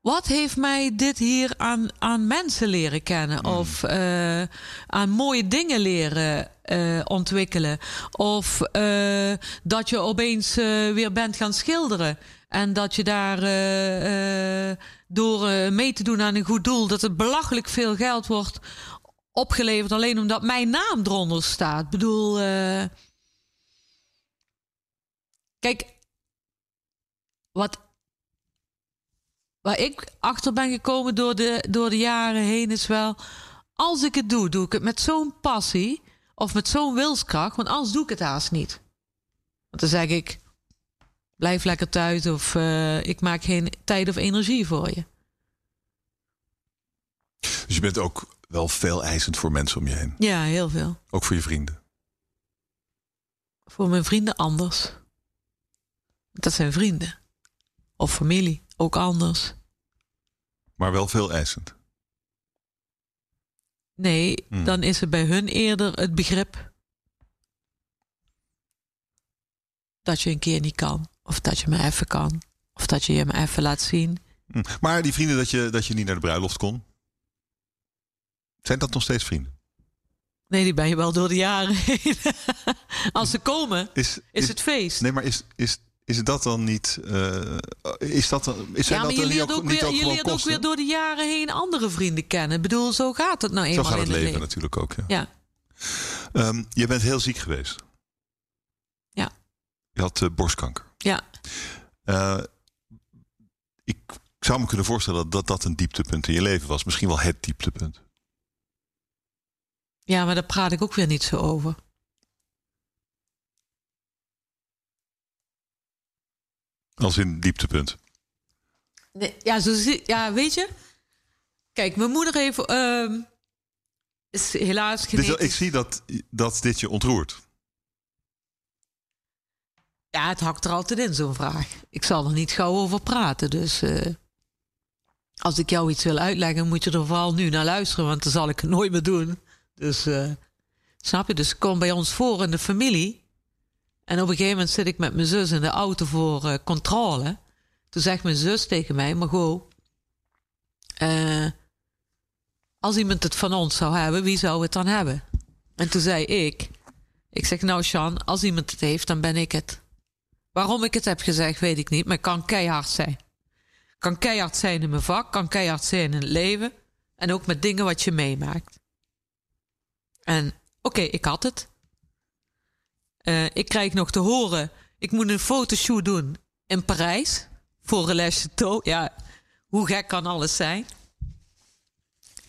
Speaker 2: Wat heeft mij dit hier aan, aan mensen leren kennen? Of eh, aan mooie dingen leren eh, ontwikkelen? Of dat je opeens weer bent gaan schilderen. En dat je daar eh, eh, door eh, mee te doen aan een goed doel, dat het belachelijk veel geld wordt opgeleverd alleen omdat mijn naam eronder staat. Ik bedoel, kijk, wat waar ik achter ben gekomen door de, door de jaren heen is wel, als ik het doe, doe ik het met zo'n passie of met zo'n wilskracht, want anders doe ik het haast niet. Want dan zeg ik, blijf lekker thuis of eh, ik maak geen tijd of energie voor je.
Speaker 1: Dus je bent ook wel veel eisend voor mensen om je heen.
Speaker 2: Ja, heel veel.
Speaker 1: Ook voor je vrienden.
Speaker 2: Voor mijn vrienden anders. Dat zijn vrienden. Of familie, ook anders.
Speaker 1: Maar wel veel eisend.
Speaker 2: Nee,
Speaker 1: Hmm.
Speaker 2: dan is het bij hun eerder het begrip dat je een keer niet kan. Of dat je me even kan. Of dat je je me even laat zien.
Speaker 1: Hm. Maar die vrienden dat je, dat je niet naar de bruiloft kon. Zijn dat nog steeds vrienden?
Speaker 2: Nee, die ben je wel door de jaren heen. [laughs] Als ze komen,
Speaker 1: Is,
Speaker 2: is het feest.
Speaker 1: Nee, maar is, is, is dat dan niet. eh, is dat dan. Is zijn
Speaker 2: ja, maar
Speaker 1: dat
Speaker 2: je leert
Speaker 1: niet
Speaker 2: ook
Speaker 1: niet
Speaker 2: weer, je leert ook weer door de jaren heen andere vrienden kennen. Ik bedoel, zo gaat het nou
Speaker 1: Zo
Speaker 2: eenmaal
Speaker 1: gaat het
Speaker 2: in
Speaker 1: leven,
Speaker 2: het leven.
Speaker 1: natuurlijk ook. Ja.
Speaker 2: Ja,
Speaker 1: Ehm, je bent heel ziek geweest.
Speaker 2: Ja.
Speaker 1: Je had eh, borstkanker.
Speaker 2: Ja.
Speaker 1: Eh, ik zou me kunnen voorstellen dat dat een dieptepunt in je leven was. Misschien wel het dieptepunt.
Speaker 2: ja, maar daar praat ik ook weer niet zo over.
Speaker 1: Als in dieptepunt.
Speaker 2: Nee, ja, zo ja, weet je? Kijk, mijn moeder heeft ehm, is helaas genetisch...
Speaker 1: ik zie dat, dat dit je ontroert.
Speaker 2: Ja, het hakt er altijd in, zo'n vraag. Ik zal er niet gauw over praten. Dus eh, als ik jou iets wil uitleggen, moet je er vooral nu naar luisteren, want dan zal ik het nooit meer doen. Dus eh, snap je? Dus kom bij ons voor in de familie. En op een gegeven moment zit ik met mijn zus in de auto voor eh, controle. Toen zegt mijn zus tegen mij, Margot... eh als iemand het van ons zou hebben, wie zou het dan hebben? En toen zei ik... Ik zeg, nou Sean, als iemand het heeft, dan ben ik het. Waarom ik het heb gezegd, weet ik niet. Maar kan keihard zijn. Kan keihard zijn in mijn vak, kan keihard zijn in het leven. En ook met dingen wat je meemaakt. En oké, ik had het. Eh, ik krijg nog te horen, ik moet een fotoshoot doen in Parijs. Voor Relais Chateau. Ja, hoe gek kan alles zijn?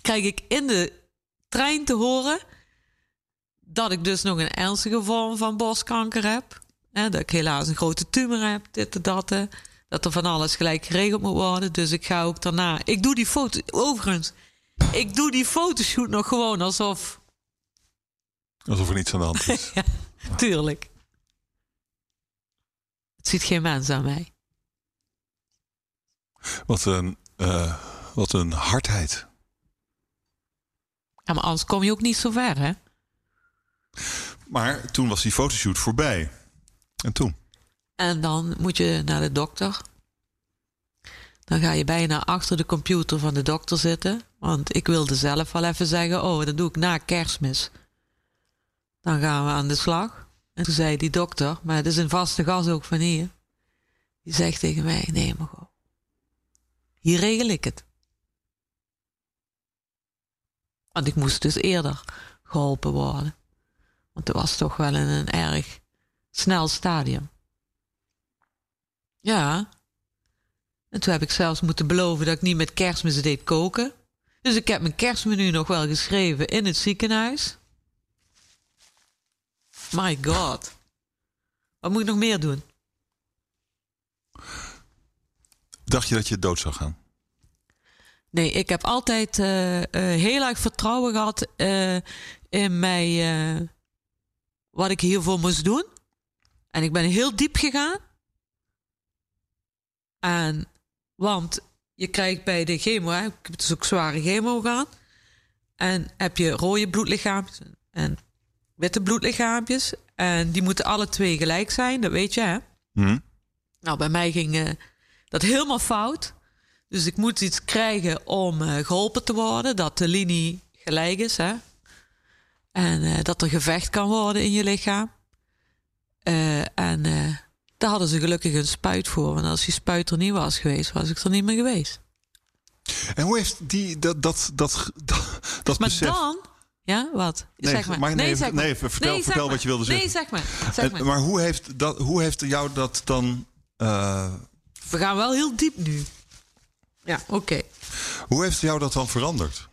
Speaker 2: Krijg ik in de trein te horen dat ik dus nog een ernstige vorm van borstkanker heb. Hè, dat ik helaas een grote tumor heb, dit en dat. hè. Dat er van alles gelijk geregeld moet worden. Dus ik ga ook daarna. Ik doe die foto. Overigens, ik doe die fotoshoot nog gewoon alsof.
Speaker 1: Alsof er niets aan de hand is. [laughs]
Speaker 2: ja, tuurlijk. Het ziet geen mens aan mij.
Speaker 1: Wat een, eh, wat een hardheid.
Speaker 2: Ja, maar anders kom je ook niet zo ver, hè?
Speaker 1: Maar toen was die fotoshoot voorbij. En toen?
Speaker 2: En dan moet je naar de dokter. Dan ga je bijna achter de computer van de dokter zitten. Want ik wilde zelf wel even zeggen: Oh, dat doe ik na kerstmis. Dan gaan we aan de slag. En toen zei die dokter, maar het is een vaste gas ook van hier. Die zegt tegen mij: Nee, maar. Hier regel ik het. Want ik moest dus eerder geholpen worden. Want het was toch wel een erg snel stadium. Ja. En toen heb ik zelfs moeten beloven dat ik niet met kerstmis deed koken. Dus ik heb mijn kerstmenu nog wel geschreven in het ziekenhuis. My god. Wat moet ik nog meer doen?
Speaker 1: Dacht je dat je dood zou gaan?
Speaker 2: Nee, ik heb altijd eh, eh, heel erg vertrouwen gehad eh, in mij, wat ik hiervoor moest doen. En ik ben heel diep gegaan. En, want je krijgt bij de chemo, hè, ik heb dus ook zware chemo gehad. En heb je rode bloedlichaampjes en witte bloedlichaampjes. En die moeten alle twee gelijk zijn, dat weet je hè.
Speaker 1: Hm?
Speaker 2: Nou, bij mij ging eh, dat helemaal fout. Dus ik moet iets krijgen om eh, geholpen te worden. Dat de linie gelijk is. Hè? En eh, dat er gevecht kan worden in je lichaam. Eh, en eh, daar hadden ze gelukkig een spuit voor. Want als die spuit er niet was geweest, was ik er niet meer geweest.
Speaker 1: En hoe heeft die dat, dat, dat, dat, dat
Speaker 2: Maar
Speaker 1: besef...
Speaker 2: dan... Ja, wat?
Speaker 1: Nee,
Speaker 2: zeg maar.
Speaker 1: maar nee,
Speaker 2: zeg maar.
Speaker 1: nee, vertel-
Speaker 2: zeg
Speaker 1: vertel
Speaker 2: maar.
Speaker 1: wat je wilde
Speaker 2: Nee,
Speaker 1: zeggen.
Speaker 2: zeg maar. Zeg
Speaker 1: En-
Speaker 2: maar.
Speaker 1: maar hoe heeft, dat, hoe heeft jou dat dan... eh,
Speaker 2: We gaan wel heel diep nu. Ja, oké.
Speaker 1: hoe heeft jou dat dan veranderd?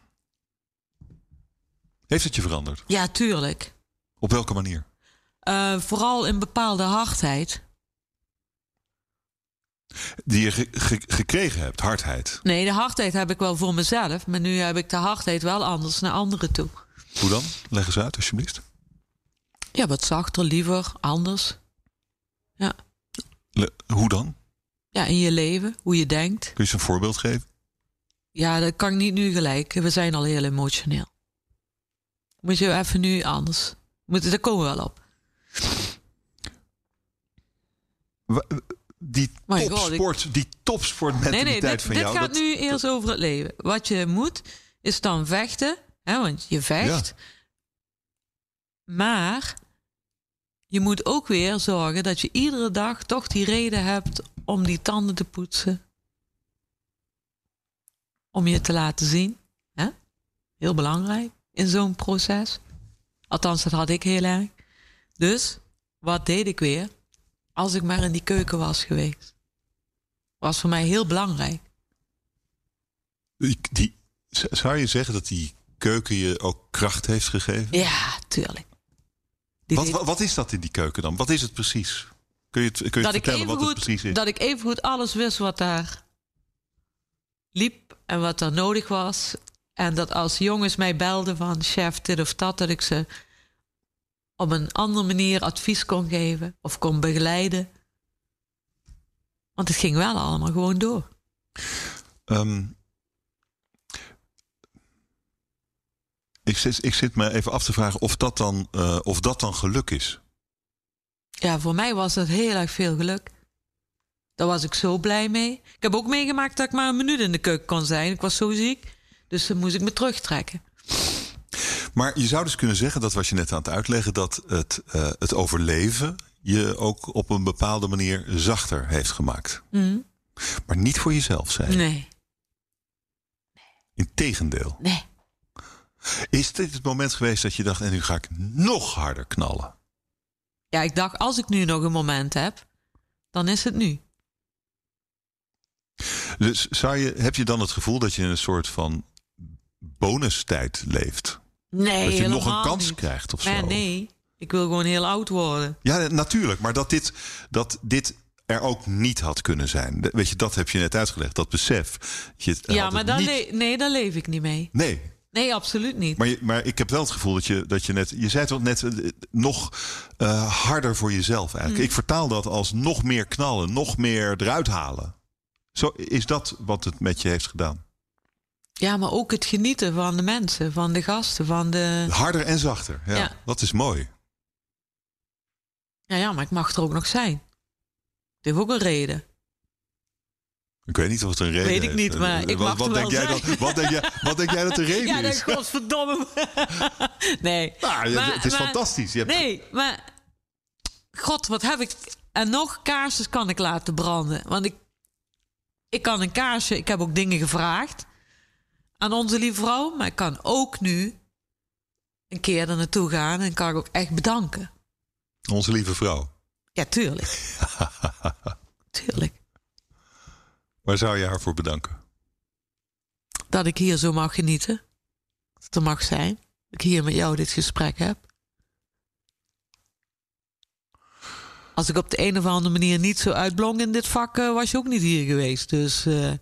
Speaker 1: Heeft het je veranderd?
Speaker 2: Ja, tuurlijk.
Speaker 1: Op welke manier?
Speaker 2: Eh, vooral in bepaalde hardheid.
Speaker 1: Die je ge- ge- gekregen hebt, hardheid.
Speaker 2: Nee, de hardheid heb ik wel voor mezelf. Maar nu heb ik de hardheid wel anders naar anderen toe.
Speaker 1: Hoe dan? Leg eens uit, alsjeblieft.
Speaker 2: Ja, wat zachter, liever, anders. Ja.
Speaker 1: Le- hoe dan?
Speaker 2: ja, in je leven, hoe je denkt.
Speaker 1: Kun je eens een voorbeeld geven?
Speaker 2: Ja, dat kan ik niet nu gelijk. We zijn al heel emotioneel. Moet je even nu anders. Moet, daar komen we wel op.
Speaker 1: Die
Speaker 2: My God,
Speaker 1: topsport, die topsportmentaliteit
Speaker 2: Nee, nee, dit,
Speaker 1: van
Speaker 2: dit
Speaker 1: jou.
Speaker 2: gaat
Speaker 1: dat-
Speaker 2: nu eerst over het leven. Wat je moet, is dan vechten. Hè, want je vecht. Maar je moet ook weer zorgen dat je iedere dag toch die reden hebt om die tanden te poetsen. Om je te laten zien. Hè? Heel belangrijk in zo'n proces. Althans, dat had ik heel erg. Dus, wat deed ik weer? Als ik maar in die keuken was geweest. Was voor mij heel belangrijk.
Speaker 1: Die, zou je zeggen dat die keuken je ook kracht heeft gegeven?
Speaker 2: Ja, tuurlijk.
Speaker 1: Wat,
Speaker 2: deed-
Speaker 1: wat, wat is dat in die keuken dan? Wat is het precies? Kun je het, kun je
Speaker 2: dat,
Speaker 1: vertellen wat het precies is?
Speaker 2: dat ik even goed alles wist wat daar liep en wat er nodig was. En dat als jongens mij belden van chef dit of dat, dat ik ze op een andere manier advies kon geven of kon begeleiden. Want het ging wel allemaal gewoon door.
Speaker 1: Ehm, ik, zit, ik zit me even af te vragen of dat dan, eh, of dat dan geluk is.
Speaker 2: Ja, voor mij was dat heel erg veel geluk. Daar was ik zo blij mee. Ik heb ook meegemaakt dat ik maar een minuut in de keuken kon zijn. Ik was zo ziek. Dus dan moest ik me terugtrekken.
Speaker 1: Maar je zou dus kunnen zeggen, dat was je net aan het uitleggen, dat het, uh, het overleven je ook op een bepaalde manier zachter heeft gemaakt.
Speaker 2: Mm.
Speaker 1: Maar niet voor jezelf zijn.
Speaker 2: Nee.
Speaker 1: Integendeel.
Speaker 2: Nee.
Speaker 1: Is dit het moment geweest dat je dacht, en nu ga ik nog harder knallen?
Speaker 2: Ja, ik dacht, als ik nu nog een moment heb, dan is het nu.
Speaker 1: Dus zou je, heb je dan het gevoel dat je in een soort van bonustijd leeft?
Speaker 2: Nee,
Speaker 1: dat je nog een kans
Speaker 2: niet.
Speaker 1: krijgt of zo?
Speaker 2: nee, ik wil gewoon heel oud worden.
Speaker 1: Ja, natuurlijk. Maar dat dit, dat dit er ook niet had kunnen zijn. Weet je, dat heb je net uitgelegd. Dat besef. Je het-
Speaker 2: ja, maar
Speaker 1: het
Speaker 2: daar,
Speaker 1: niet...
Speaker 2: le- nee, daar leef ik niet mee.
Speaker 1: Nee,
Speaker 2: Nee, absoluut niet.
Speaker 1: maar, je, maar ik heb wel het gevoel dat je, dat je net... Je zei toch net eh, nog eh, harder voor jezelf eigenlijk.
Speaker 2: Mm.
Speaker 1: Ik vertaal dat als nog meer knallen. Nog meer eruit halen. Zo, is dat wat het met je heeft gedaan?
Speaker 2: Ja, maar ook het genieten van de mensen, van de gasten, van de...
Speaker 1: Harder en zachter. Ja,
Speaker 2: Ja.
Speaker 1: Dat is mooi.
Speaker 2: Ja, ja, maar ik mag er ook nog zijn. Het heeft ook een reden.
Speaker 1: Ik weet niet of het een reden
Speaker 2: Weet ik niet, maar ik
Speaker 1: wat,
Speaker 2: mag
Speaker 1: wat
Speaker 2: er
Speaker 1: denk
Speaker 2: wel
Speaker 1: jij
Speaker 2: zijn.
Speaker 1: dat, wat, denk jij, wat denk jij dat de [laughs] reden
Speaker 2: Ja, dat
Speaker 1: is?
Speaker 2: godverdomme. [laughs] nee.
Speaker 1: Nou, ja,
Speaker 2: Maar-
Speaker 1: het is
Speaker 2: maar-
Speaker 1: fantastisch. Je hebt
Speaker 2: Nee, maar... God, wat heb ik... En nog kaarsjes kan ik laten branden. Want ik, ik kan een kaarsje... Ik heb ook dingen gevraagd aan onze lieve vrouw. Maar ik kan ook nu een keer er naartoe gaan... en kan ik ook echt bedanken.
Speaker 1: Onze lieve vrouw.
Speaker 2: Ja, tuurlijk. [laughs] tuurlijk.
Speaker 1: Waar zou je haar voor bedanken?
Speaker 2: Dat ik hier zo mag genieten. Dat het er mag zijn. Dat ik hier met jou dit gesprek heb. Als ik op de een of andere manier niet zo uitblonk in dit vak, eh, was je ook niet hier geweest. Dus eh,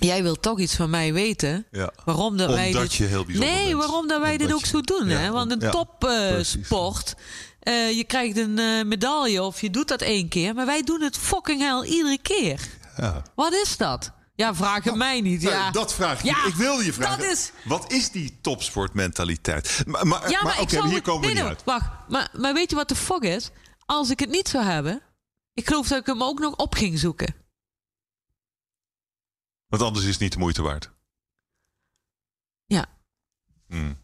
Speaker 2: jij wilt toch iets van mij weten.
Speaker 1: Ja.
Speaker 2: Waarom dat wij dit...
Speaker 1: je heel bijzonder
Speaker 2: Nee,
Speaker 1: bent.
Speaker 2: waarom dat wij dit ook
Speaker 1: je-
Speaker 2: zo doen.
Speaker 1: Ja,
Speaker 2: hè? Want een
Speaker 1: ja,
Speaker 2: topsport, eh, je krijgt een eh, medaille of je doet dat één keer. Maar wij doen het fucking hell iedere keer.
Speaker 1: Ja.
Speaker 2: Wat is dat? Ja, vraag het mij niet.
Speaker 1: Nou,
Speaker 2: Ja.
Speaker 1: Dat vraag ik.
Speaker 2: Ja,
Speaker 1: ik wil je vragen.
Speaker 2: dat is-
Speaker 1: Wat is die topsportmentaliteit? Maar, maar,
Speaker 2: Ja,
Speaker 1: maar,
Speaker 2: maar,
Speaker 1: oké, hier
Speaker 2: het-
Speaker 1: komen we
Speaker 2: nee,
Speaker 1: niet
Speaker 2: nee,
Speaker 1: uit.
Speaker 2: Wacht, maar, maar weet je wat de fuck is? Als ik het niet zou hebben, ik geloof dat ik hem ook nog op ging zoeken.
Speaker 1: Want anders is het niet de moeite waard.
Speaker 2: Ja.
Speaker 1: Hmm.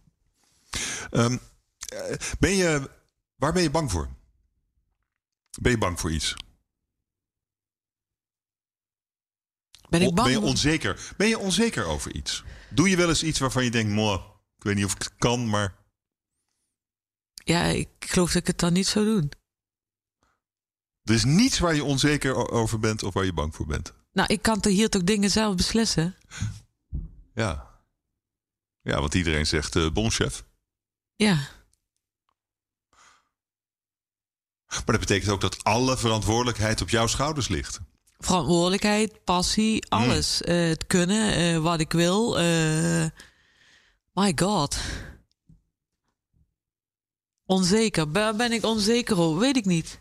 Speaker 1: Ehm, eh, ben je, waar ben je bang voor? Ben je bang voor iets?
Speaker 2: Ben ik bang?
Speaker 1: ben je onzeker? Ben je onzeker over iets? Doe je wel eens iets waarvan je denkt, "Mwah, ik weet niet of ik het kan, maar
Speaker 2: Ja, ik geloof dat ik het dan niet zou doen.
Speaker 1: er is niets waar je onzeker over bent of waar je bang voor bent.
Speaker 2: Nou, ik kan hier toch dingen zelf beslissen?
Speaker 1: Ja, ja want iedereen zegt uh, bonchef.
Speaker 2: Ja.
Speaker 1: Maar dat betekent ook dat alle verantwoordelijkheid op jouw schouders ligt.
Speaker 2: Verantwoordelijkheid, passie, alles. Eh, het kunnen, eh, wat ik wil. eh, my god. Onzeker. Waar ben ik onzeker over? Weet ik niet.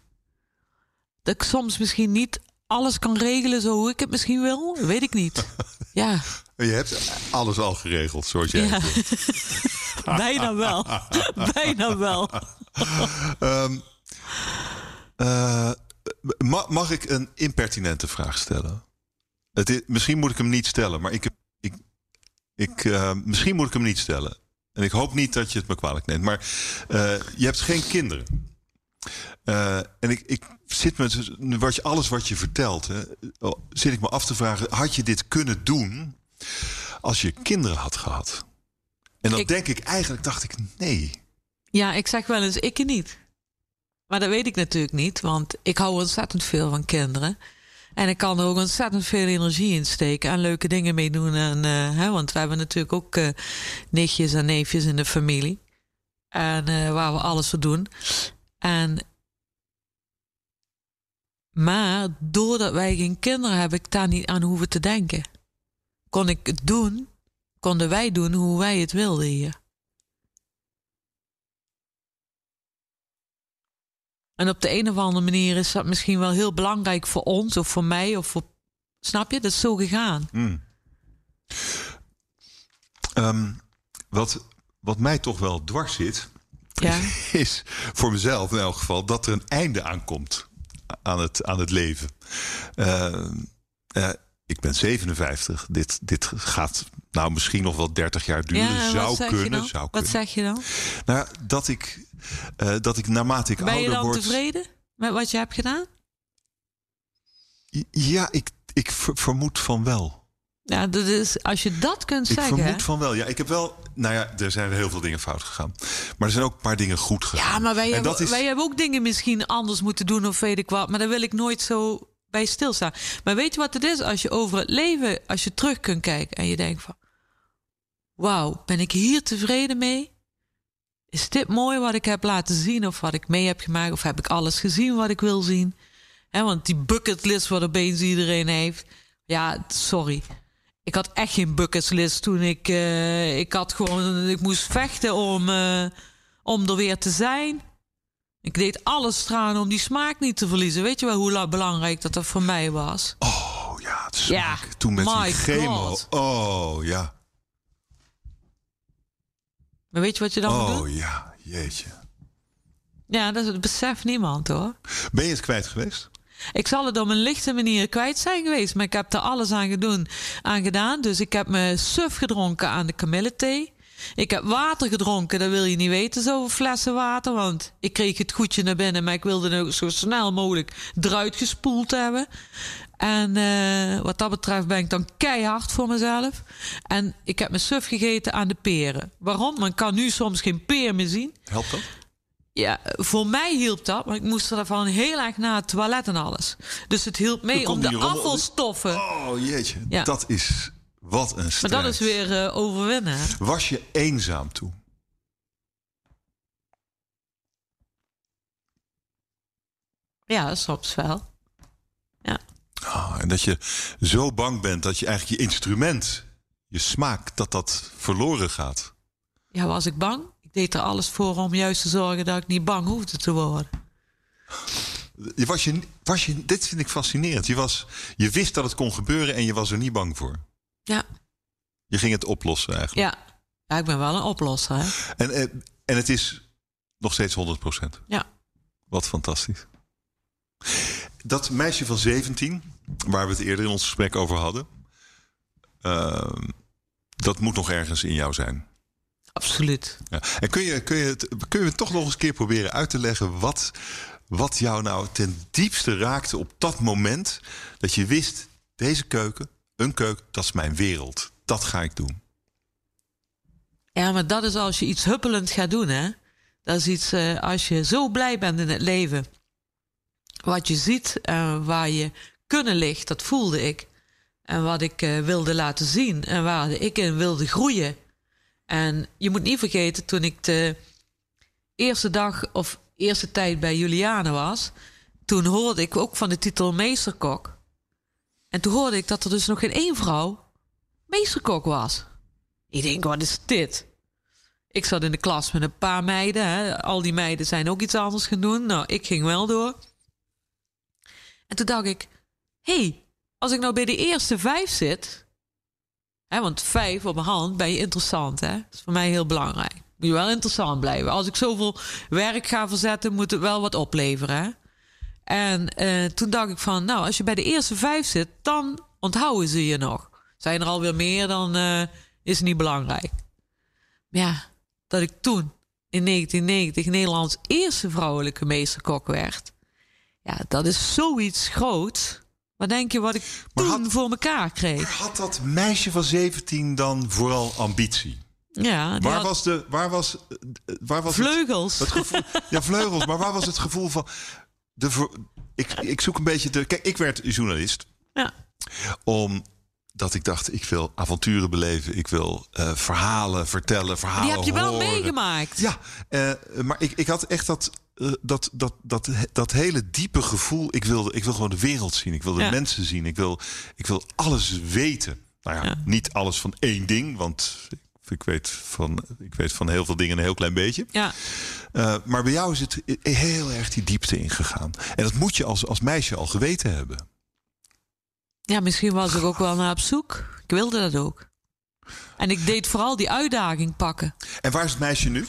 Speaker 2: Dat ik soms misschien niet alles kan regelen zo hoe ik het misschien wil? Weet ik niet. [laughs] Ja,
Speaker 1: Je hebt alles al geregeld, zoals jij.
Speaker 2: ja. [laughs] bijna wel. [laughs] bijna wel.
Speaker 1: Ma- mag ik een impertinente vraag stellen? Het is, misschien moet ik hem niet stellen, maar ik, ik, ik, eh, misschien moet ik hem niet stellen. En ik hoop niet dat je het me kwalijk neemt. Maar eh, je hebt geen kinderen. Eh, en ik, ik zit met wat je, alles wat je vertelt, hè, oh, zit ik me af te vragen: had je dit kunnen doen als je kinderen had gehad? En dan
Speaker 2: Ik-
Speaker 1: denk ik eigenlijk, dacht ik, nee.
Speaker 2: Ja, ik zeg wel eens ik niet. Maar dat weet ik natuurlijk niet, want ik hou ontzettend veel van kinderen. En ik kan er ook ontzettend veel energie in steken en leuke dingen mee doen. En, eh, hè, want we hebben natuurlijk ook eh, nichtjes en neefjes in de familie. En waar we alles voor doen. En, maar doordat wij geen kinderen hebben, heb ik daar niet aan hoeven te denken. Kon ik het doen, konden wij doen hoe wij het wilden hier. En op de een of andere manier is dat misschien wel heel belangrijk voor ons of voor mij of voor. Snap je? Dat is zo gegaan.
Speaker 1: Hmm. Ehm, wat, wat mij toch wel dwars zit,
Speaker 2: Ja. [laughs]
Speaker 1: is voor mezelf in elk geval dat er een einde aankomt aan het, aan het leven. Uh, uh, ik ben 57. Dit, dit gaat nou misschien nog wel 30 jaar duren.
Speaker 2: Ja,
Speaker 1: zou,
Speaker 2: wat
Speaker 1: kunnen, zou
Speaker 2: Wat
Speaker 1: kunnen.
Speaker 2: zeg je dan?
Speaker 1: Nou, dat ik, uh, dat ik naarmate ik
Speaker 2: Ben je
Speaker 1: ouder
Speaker 2: dan
Speaker 1: word.
Speaker 2: tevreden met wat je hebt gedaan?
Speaker 1: Ja, ik, ik ver- vermoed van wel.
Speaker 2: Ja, dat is, als je dat kunt
Speaker 1: Ik
Speaker 2: zeggen.
Speaker 1: vermoed van wel. Ja, ik heb wel. Nou ja, er zijn heel veel dingen fout gegaan. Maar er zijn ook een paar dingen goed gegaan.
Speaker 2: Ja, maar wij,
Speaker 1: en
Speaker 2: hebben,
Speaker 1: is,
Speaker 2: wij hebben ook dingen misschien anders moeten doen of weet ik wat. Maar daar wil ik nooit zo bij stilstaan. Maar weet je wat het is? Als je over het leven, als je terug kunt kijken en je denkt van... Wauw, ben ik hier tevreden mee? Is dit mooi wat ik heb laten zien of wat ik mee heb gemaakt? Of heb ik alles gezien wat ik wil zien? Hè, want die bucketlist wat opeens iedereen heeft... Ja, sorry. Ik had echt geen bucketlist toen ik... eh, ik had gewoon... Ik moest vechten om, eh, om er weer te zijn. Ik deed alles eraan om die smaak niet te verliezen. Weet je wel hoe la- belangrijk dat dat voor mij was?
Speaker 1: Oh ja, het
Speaker 2: Ja,
Speaker 1: smaak. Toen met die chemo.
Speaker 2: God.
Speaker 1: Oh ja.
Speaker 2: Maar weet je wat je dan doen?
Speaker 1: Oh ja, jeetje.
Speaker 2: Ja, dat beseft niemand hoor.
Speaker 1: Ben je het kwijt geweest?
Speaker 2: Ik zal het op een lichte manier kwijt zijn geweest. Maar ik heb er alles aan, aan gedaan. Dus ik heb me suf gedronken aan de kamillethee. Ik heb water gedronken, dat wil je niet weten, zoveel flessen water. Want ik kreeg het goedje naar binnen, maar ik wilde het ook zo snel mogelijk eruit gespoeld hebben. En eh, wat dat betreft ben ik dan keihard voor mezelf. En ik heb me suf gegeten aan de peren. Waarom? Men kan nu soms geen peer meer zien.
Speaker 1: Helpt dat?
Speaker 2: Ja, voor mij hielp dat, want ik moest er van heel erg naar het toilet en alles. Dus het hielp mee om de
Speaker 1: rommel-
Speaker 2: afvalstoffen.
Speaker 1: Oh jeetje.
Speaker 2: Ja.
Speaker 1: Dat is wat een
Speaker 2: Maar
Speaker 1: strijd.
Speaker 2: dat is weer eh, overwinnen.
Speaker 1: Was je eenzaam toen?
Speaker 2: Ja, soms wel. Ja.
Speaker 1: Ah, en dat je zo bang bent dat je eigenlijk je instrument, je smaak, dat dat verloren gaat.
Speaker 2: ja, was ik bang? Deed er alles voor om juist te zorgen dat ik niet bang hoefde te worden.
Speaker 1: Je was je, was je, dit vind ik fascinerend. Je, was, je wist dat het kon gebeuren en je was er niet bang voor.
Speaker 2: Ja,
Speaker 1: Je ging het oplossen eigenlijk.
Speaker 2: ja. ja ik ben wel een oplosser. Hè?
Speaker 1: En, eh, en het is nog steeds 100%
Speaker 2: Ja.
Speaker 1: Wat fantastisch. Dat meisje van 17, waar we het eerder in ons gesprek over hadden, ehm, dat moet nog ergens in jou zijn.
Speaker 2: Absoluut.
Speaker 1: Ja. En kun je, kun, je het, kun je het toch nog eens een keer proberen uit te leggen wat, wat jou nou ten diepste raakte op dat moment dat je wist, deze keuken, een keuken, dat is mijn wereld. Dat ga ik doen.
Speaker 2: Ja, maar dat is als je iets huppelend gaat doen, hè? Dat is iets eh, als je zo blij bent in het leven. Wat je ziet en waar je kunnen ligt, dat voelde ik. En wat ik eh, wilde laten zien en waar ik in wilde groeien. En je moet niet vergeten, toen ik de eerste dag of eerste tijd bij Juliane was, toen hoorde ik ook van de titel meesterkok. En toen hoorde ik dat er dus nog geen één vrouw meesterkok was. Ik denk, wat is dit? Ik zat in de klas met een paar meiden. Hè. Al die meiden zijn ook iets anders gaan doen. Nou, ik ging wel door. En toen dacht ik, hé, hey, als ik nou bij de eerste vijf zit... Want vijf op mijn hand ben je interessant, hè? Dat is voor mij heel belangrijk. Moet je wel interessant blijven. Als ik zoveel werk ga verzetten, moet het wel wat opleveren, hè? En eh, toen dacht ik van, nou, als je bij de eerste vijf zit, dan onthouden ze je nog. Zijn er alweer meer, dan eh, is het niet belangrijk. Ja, dat ik toen in 1990 Nederlands eerste vrouwelijke meesterkok werd. Ja, dat is zoiets groots. Wat denk je wat ik
Speaker 1: Maar
Speaker 2: toen
Speaker 1: had-
Speaker 2: voor mekaar kreeg?
Speaker 1: Had dat meisje van 17 dan vooral ambitie?
Speaker 2: Ja,
Speaker 1: Waar
Speaker 2: had
Speaker 1: was de. Waar was, eh, waar was
Speaker 2: vleugels.
Speaker 1: Het gevoel, [laughs] ja, vleugels. Maar waar was het gevoel van. De, ik, ik zoek een beetje de. Kijk, ik werd journalist
Speaker 2: Ja,
Speaker 1: omdat ik dacht: ik wil avonturen beleven. Ik wil eh, verhalen vertellen. Verhalen
Speaker 2: die heb je wel
Speaker 1: horen.
Speaker 2: meegemaakt.
Speaker 1: Ja, eh, maar ik, ik had echt dat, eh, dat, dat, dat, dat hele diepe gevoel. Ik wilde, ik wil gewoon de wereld zien. Ik wil de mensen zien. Ik wil, ik wil alles weten. Nou ja,
Speaker 2: Ja.
Speaker 1: niet alles van één ding. Want ik, weet van, ik weet van heel veel dingen een heel klein beetje.
Speaker 2: Ja,
Speaker 1: maar bij jou is het heel erg die diepte ingegaan. En dat moet je als, als meisje al geweten hebben.
Speaker 2: Ja, misschien was ik ook wel naar op zoek. Ik wilde dat ook. En ik deed vooral die uitdaging pakken.
Speaker 1: En waar is het meisje nu?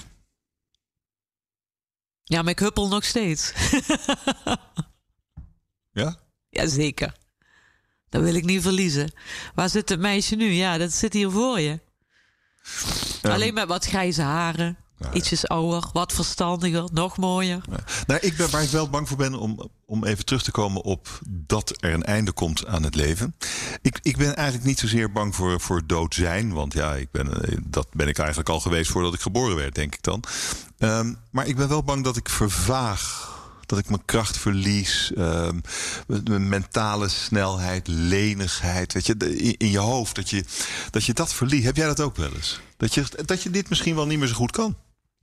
Speaker 2: Ja, maar ik huppel nog steeds. [laughs]
Speaker 1: Ja?
Speaker 2: Jazeker. Dat wil ik niet verliezen. Waar zit het meisje nu? Ja, dat zit hier voor je.
Speaker 1: Ehm,
Speaker 2: Alleen met wat grijze haren.
Speaker 1: Ja.
Speaker 2: Ietsjes ouder, wat verstandiger, nog mooier.
Speaker 1: Nou, ik ben, waar ik wel bang voor ben om, om even terug te komen op dat er een einde komt aan het leven. Ik, ik ben eigenlijk niet zozeer bang voor, voor dood zijn. Want ja, ik ben, eh, dat ben ik eigenlijk al geweest voordat ik geboren werd, denk ik dan. Ehm, maar ik ben wel bang dat ik vervaag. Dat ik mijn kracht verlies. ehm, mijn mentale snelheid, lenigheid. Weet je, in je hoofd. Dat je, dat je dat verliest. Heb jij dat ook wel eens? Dat je, dat je dit misschien wel niet meer zo goed kan?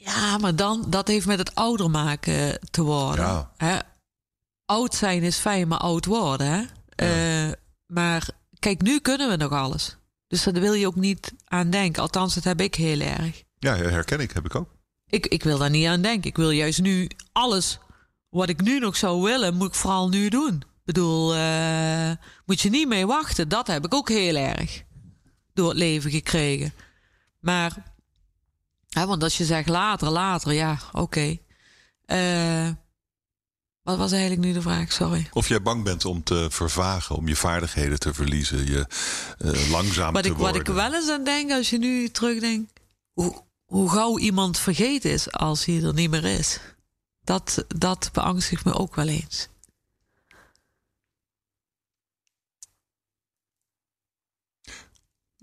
Speaker 2: Ja, maar dan, dat heeft met het ouder maken te worden.
Speaker 1: Ja.
Speaker 2: Hè? Oud zijn is fijn, maar oud worden. Hè? Eh, maar kijk, nu kunnen we nog alles. Dus daar wil je ook niet aan denken. Althans, dat heb ik heel erg.
Speaker 1: Ja, herken ik. Heb ik ook.
Speaker 2: Ik, ik wil daar niet aan denken. Ik wil juist nu alles wat ik nu nog zou willen, moet ik vooral nu doen. Ik bedoel, eh, moet je niet mee wachten. Dat heb ik ook heel erg door het leven gekregen. Maar, hè, want als je zegt later, later, ja, oké. Eh, wat was eigenlijk nu de vraag? Sorry.
Speaker 1: Of jij bang bent om te vervagen, om je vaardigheden te verliezen, je eh, langzaam
Speaker 2: Wat
Speaker 1: te
Speaker 2: ik, wat
Speaker 1: worden.
Speaker 2: ik wel eens aan denk, als je nu terugdenkt, hoe, hoe gauw iemand vergeten is als hij er niet meer is. Dat, dat beangstigt me ook wel eens.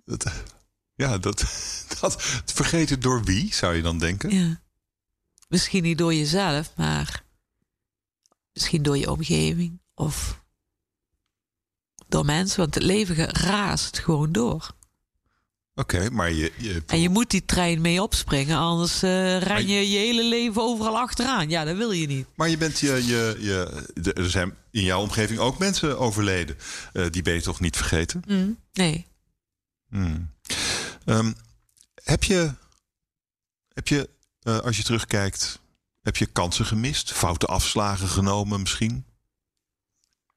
Speaker 1: Dat- ja, dat, [laughs] dat vergeten door wie, zou je dan denken?
Speaker 2: Ja. Misschien niet door jezelf, maar misschien door je omgeving of door mensen. Want het leven raast gewoon door.
Speaker 1: Oké, maar je, je,
Speaker 2: En je moet die trein mee opspringen, anders eh ren je je hele leven overal achteraan. Ja, dat wil je niet.
Speaker 1: maar je bent je, je, je, er zijn in jouw omgeving ook mensen overleden. Eh, die ben je toch niet vergeten?
Speaker 2: Nee.
Speaker 1: Hmm. Ehm, heb je, heb je eh, als je terugkijkt, heb je kansen gemist? Foute afslagen genomen misschien?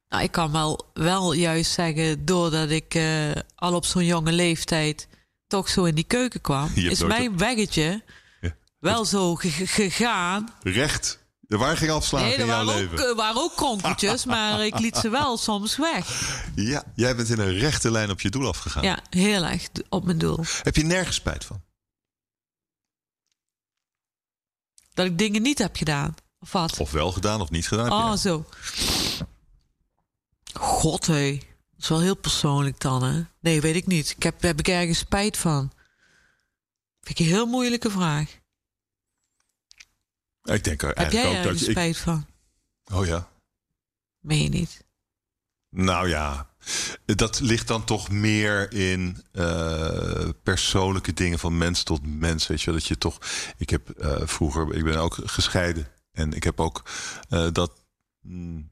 Speaker 2: Nou, ik kan wel, wel juist zeggen, doordat ik eh, al op zo'n jonge leeftijd toch zo in die keuken kwam, is mijn weggetje
Speaker 1: Ja.
Speaker 2: wel zo ge- ge- gegaan.
Speaker 1: Recht. Er waren geen afslagen
Speaker 2: Nee, er
Speaker 1: in jouw
Speaker 2: waren
Speaker 1: leven.
Speaker 2: ook, er waren ook kronkeltjes, [laughs] maar ik liet ze wel soms weg.
Speaker 1: Ja, jij bent in een rechte lijn op je doel afgegaan.
Speaker 2: Ja, heel erg op mijn doel.
Speaker 1: Heb je nergens spijt van?
Speaker 2: Dat ik dingen niet heb gedaan. Of wat?
Speaker 1: Of wel gedaan of niet gedaan?
Speaker 2: Oh, zo. God, hé. Dat is wel heel persoonlijk dan, hè? Nee, weet ik niet. Ik heb, heb ik ergens spijt van? Vind ik een heel moeilijke vraag.
Speaker 1: Ik denk er
Speaker 2: Heb
Speaker 1: eigenlijk
Speaker 2: jij
Speaker 1: ook dat je...
Speaker 2: spijt van?
Speaker 1: oh ja.
Speaker 2: Meen je niet?
Speaker 1: Nou ja, dat ligt dan toch meer in eh, persoonlijke dingen van mens tot mens. Weet je, wel, dat je toch. Ik heb eh, vroeger, ik ben ook gescheiden. En ik heb ook eh, dat mm,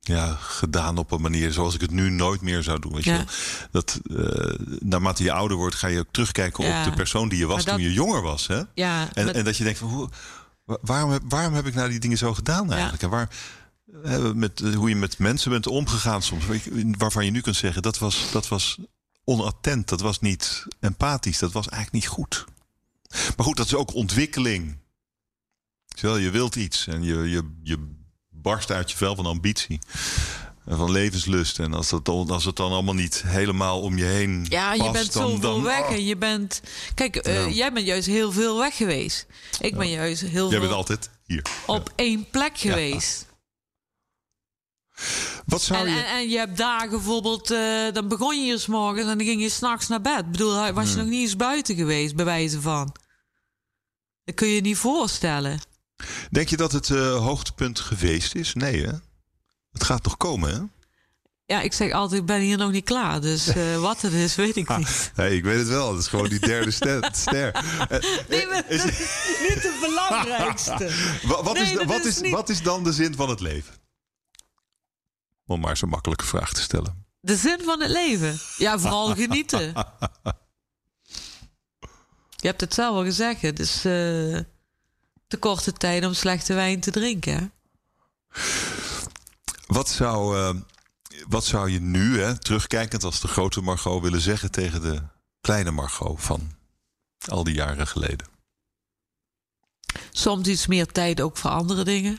Speaker 1: ja, gedaan op een manier zoals ik het nu nooit meer zou doen. Weet je wel. Dat eh, naarmate je ouder wordt, ga je ook terugkijken
Speaker 2: Ja.
Speaker 1: op de persoon die je was toen je jonger was. Hè?
Speaker 2: Ja,
Speaker 1: En,
Speaker 2: maar-
Speaker 1: en dat je denkt van hoe, waarom, heb, waarom heb ik nou die dingen zo gedaan eigenlijk? En waar, met, hoe je met mensen bent omgegaan soms. Waarvan je nu kunt zeggen dat was, dat was onattent, dat was niet empathisch, dat was eigenlijk niet goed. Maar goed, dat is ook ontwikkeling. Terwijl je wilt iets en je, je, je barst uit je vel van ambitie. En van levenslust. En als, dat, als het dan allemaal niet helemaal om je heen
Speaker 2: ja, je
Speaker 1: past,
Speaker 2: bent
Speaker 1: dan,
Speaker 2: zoveel
Speaker 1: dan,
Speaker 2: weg
Speaker 1: oh,
Speaker 2: en je bent... Kijk, eh,
Speaker 1: Ja.
Speaker 2: jij bent juist heel veel weg geweest. Ik ben juist heel
Speaker 1: Jij bent altijd hier.
Speaker 2: op één plek geweest.
Speaker 1: Wat zou
Speaker 2: En,
Speaker 1: je...
Speaker 2: en, en je hebt dagen bijvoorbeeld, eh, dan begon je hier s morgens en dan ging je s'nachts naar bed. Ik bedoel, was je nog niet eens buiten geweest, bij wijze van. Dat kun je je niet voorstellen.
Speaker 1: Denk je dat het eh, hoogtepunt geweest is? Nee, hè? Het gaat nog komen, hè?
Speaker 2: Ja, ik zeg altijd, ik ben hier nog niet klaar. Dus eh, [laughs] wat het is, weet ik niet. [laughs]
Speaker 1: Nee, ik weet het wel. Het is gewoon die derde [laughs] ster. ster. Eh,
Speaker 2: Nee, maar
Speaker 1: is-
Speaker 2: dat is niet het belangrijkste.
Speaker 1: wa- wat,
Speaker 2: Nee,
Speaker 1: is, wat,
Speaker 2: is niet-
Speaker 1: wat is dan de zin van het leven? Om maar zo'n makkelijke vraag te stellen.
Speaker 2: De zin van het leven. Ja, vooral genieten. Je hebt het zelf al gezegd. Het is eh, te korte tijd om slechte wijn te drinken. hè?
Speaker 1: Wat zou, eh, wat zou je nu, hè, terugkijkend als de grote Margot, willen zeggen tegen de kleine Margot van al die jaren geleden?
Speaker 2: Soms iets meer tijd ook voor andere dingen.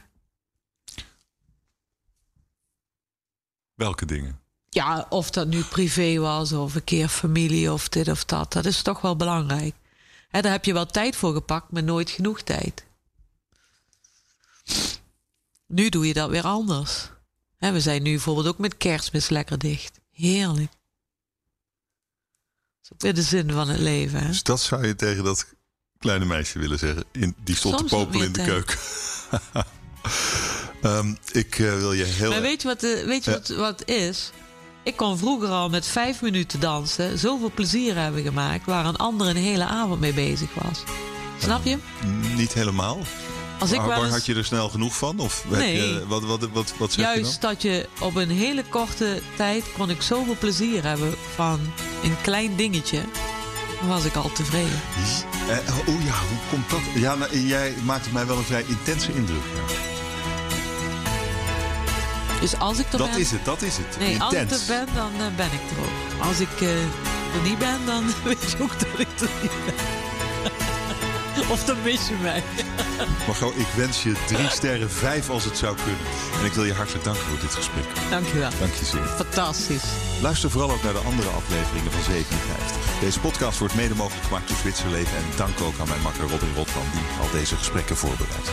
Speaker 1: Welke dingen?
Speaker 2: Ja, of dat nu privé was of een keer familie of dit of dat. Dat is toch wel belangrijk. Hè, daar heb je wel tijd voor gepakt, maar nooit genoeg tijd. Nu doe je dat weer anders. Hè, we zijn nu bijvoorbeeld ook met kerstmis lekker dicht. Heerlijk. Dat is ook weer de zin van het leven. Hè?
Speaker 1: Dus dat zou je tegen dat kleine meisje willen zeggen. In, die stond
Speaker 2: Soms
Speaker 1: te popelen in de keuken. [laughs] Ehm, ik eh, wil je heel...
Speaker 2: Maar weet je, wat, de, weet je
Speaker 1: Ja.
Speaker 2: wat, wat is? Ik kon vroeger al met vijf minuten dansen zoveel plezier hebben gemaakt... waar een ander een hele avond mee bezig was. Snap je?
Speaker 1: Niet helemaal.
Speaker 2: Als ik eens-
Speaker 1: had je er snel genoeg van? Of
Speaker 2: Nee.
Speaker 1: je, wat, wat, wat, wat zeg
Speaker 2: Juist
Speaker 1: je dan?
Speaker 2: dat je op een hele korte tijd kon ik zoveel plezier hebben van een klein dingetje. Dan was ik al tevreden.
Speaker 1: Eh, oh ja, hoe komt dat? Ja, nou, jij maakt op mij wel een vrij intense indruk.
Speaker 2: Dus als ik er
Speaker 1: Dat
Speaker 2: ben...
Speaker 1: is het, dat is het.
Speaker 2: Nee, als ik
Speaker 1: Intens.
Speaker 2: er ben, dan eh, ben ik er ook. Als ik eh, er niet ben, dan [laughs] weet je ook dat ik er niet ben. [laughs] of dan mis je mij. [laughs]
Speaker 1: Margot, ik wens je drie sterren, vijf als het zou kunnen. En ik wil je hartelijk danken voor dit gesprek.
Speaker 2: Dankjewel.
Speaker 1: Dank je zeer.
Speaker 2: Fantastisch.
Speaker 1: Luister vooral ook naar de andere afleveringen van 57. Deze podcast wordt mede mogelijk gemaakt door Zwitserleven. En dank ook aan mijn makker Robin Rotman, die al deze gesprekken voorbereidt.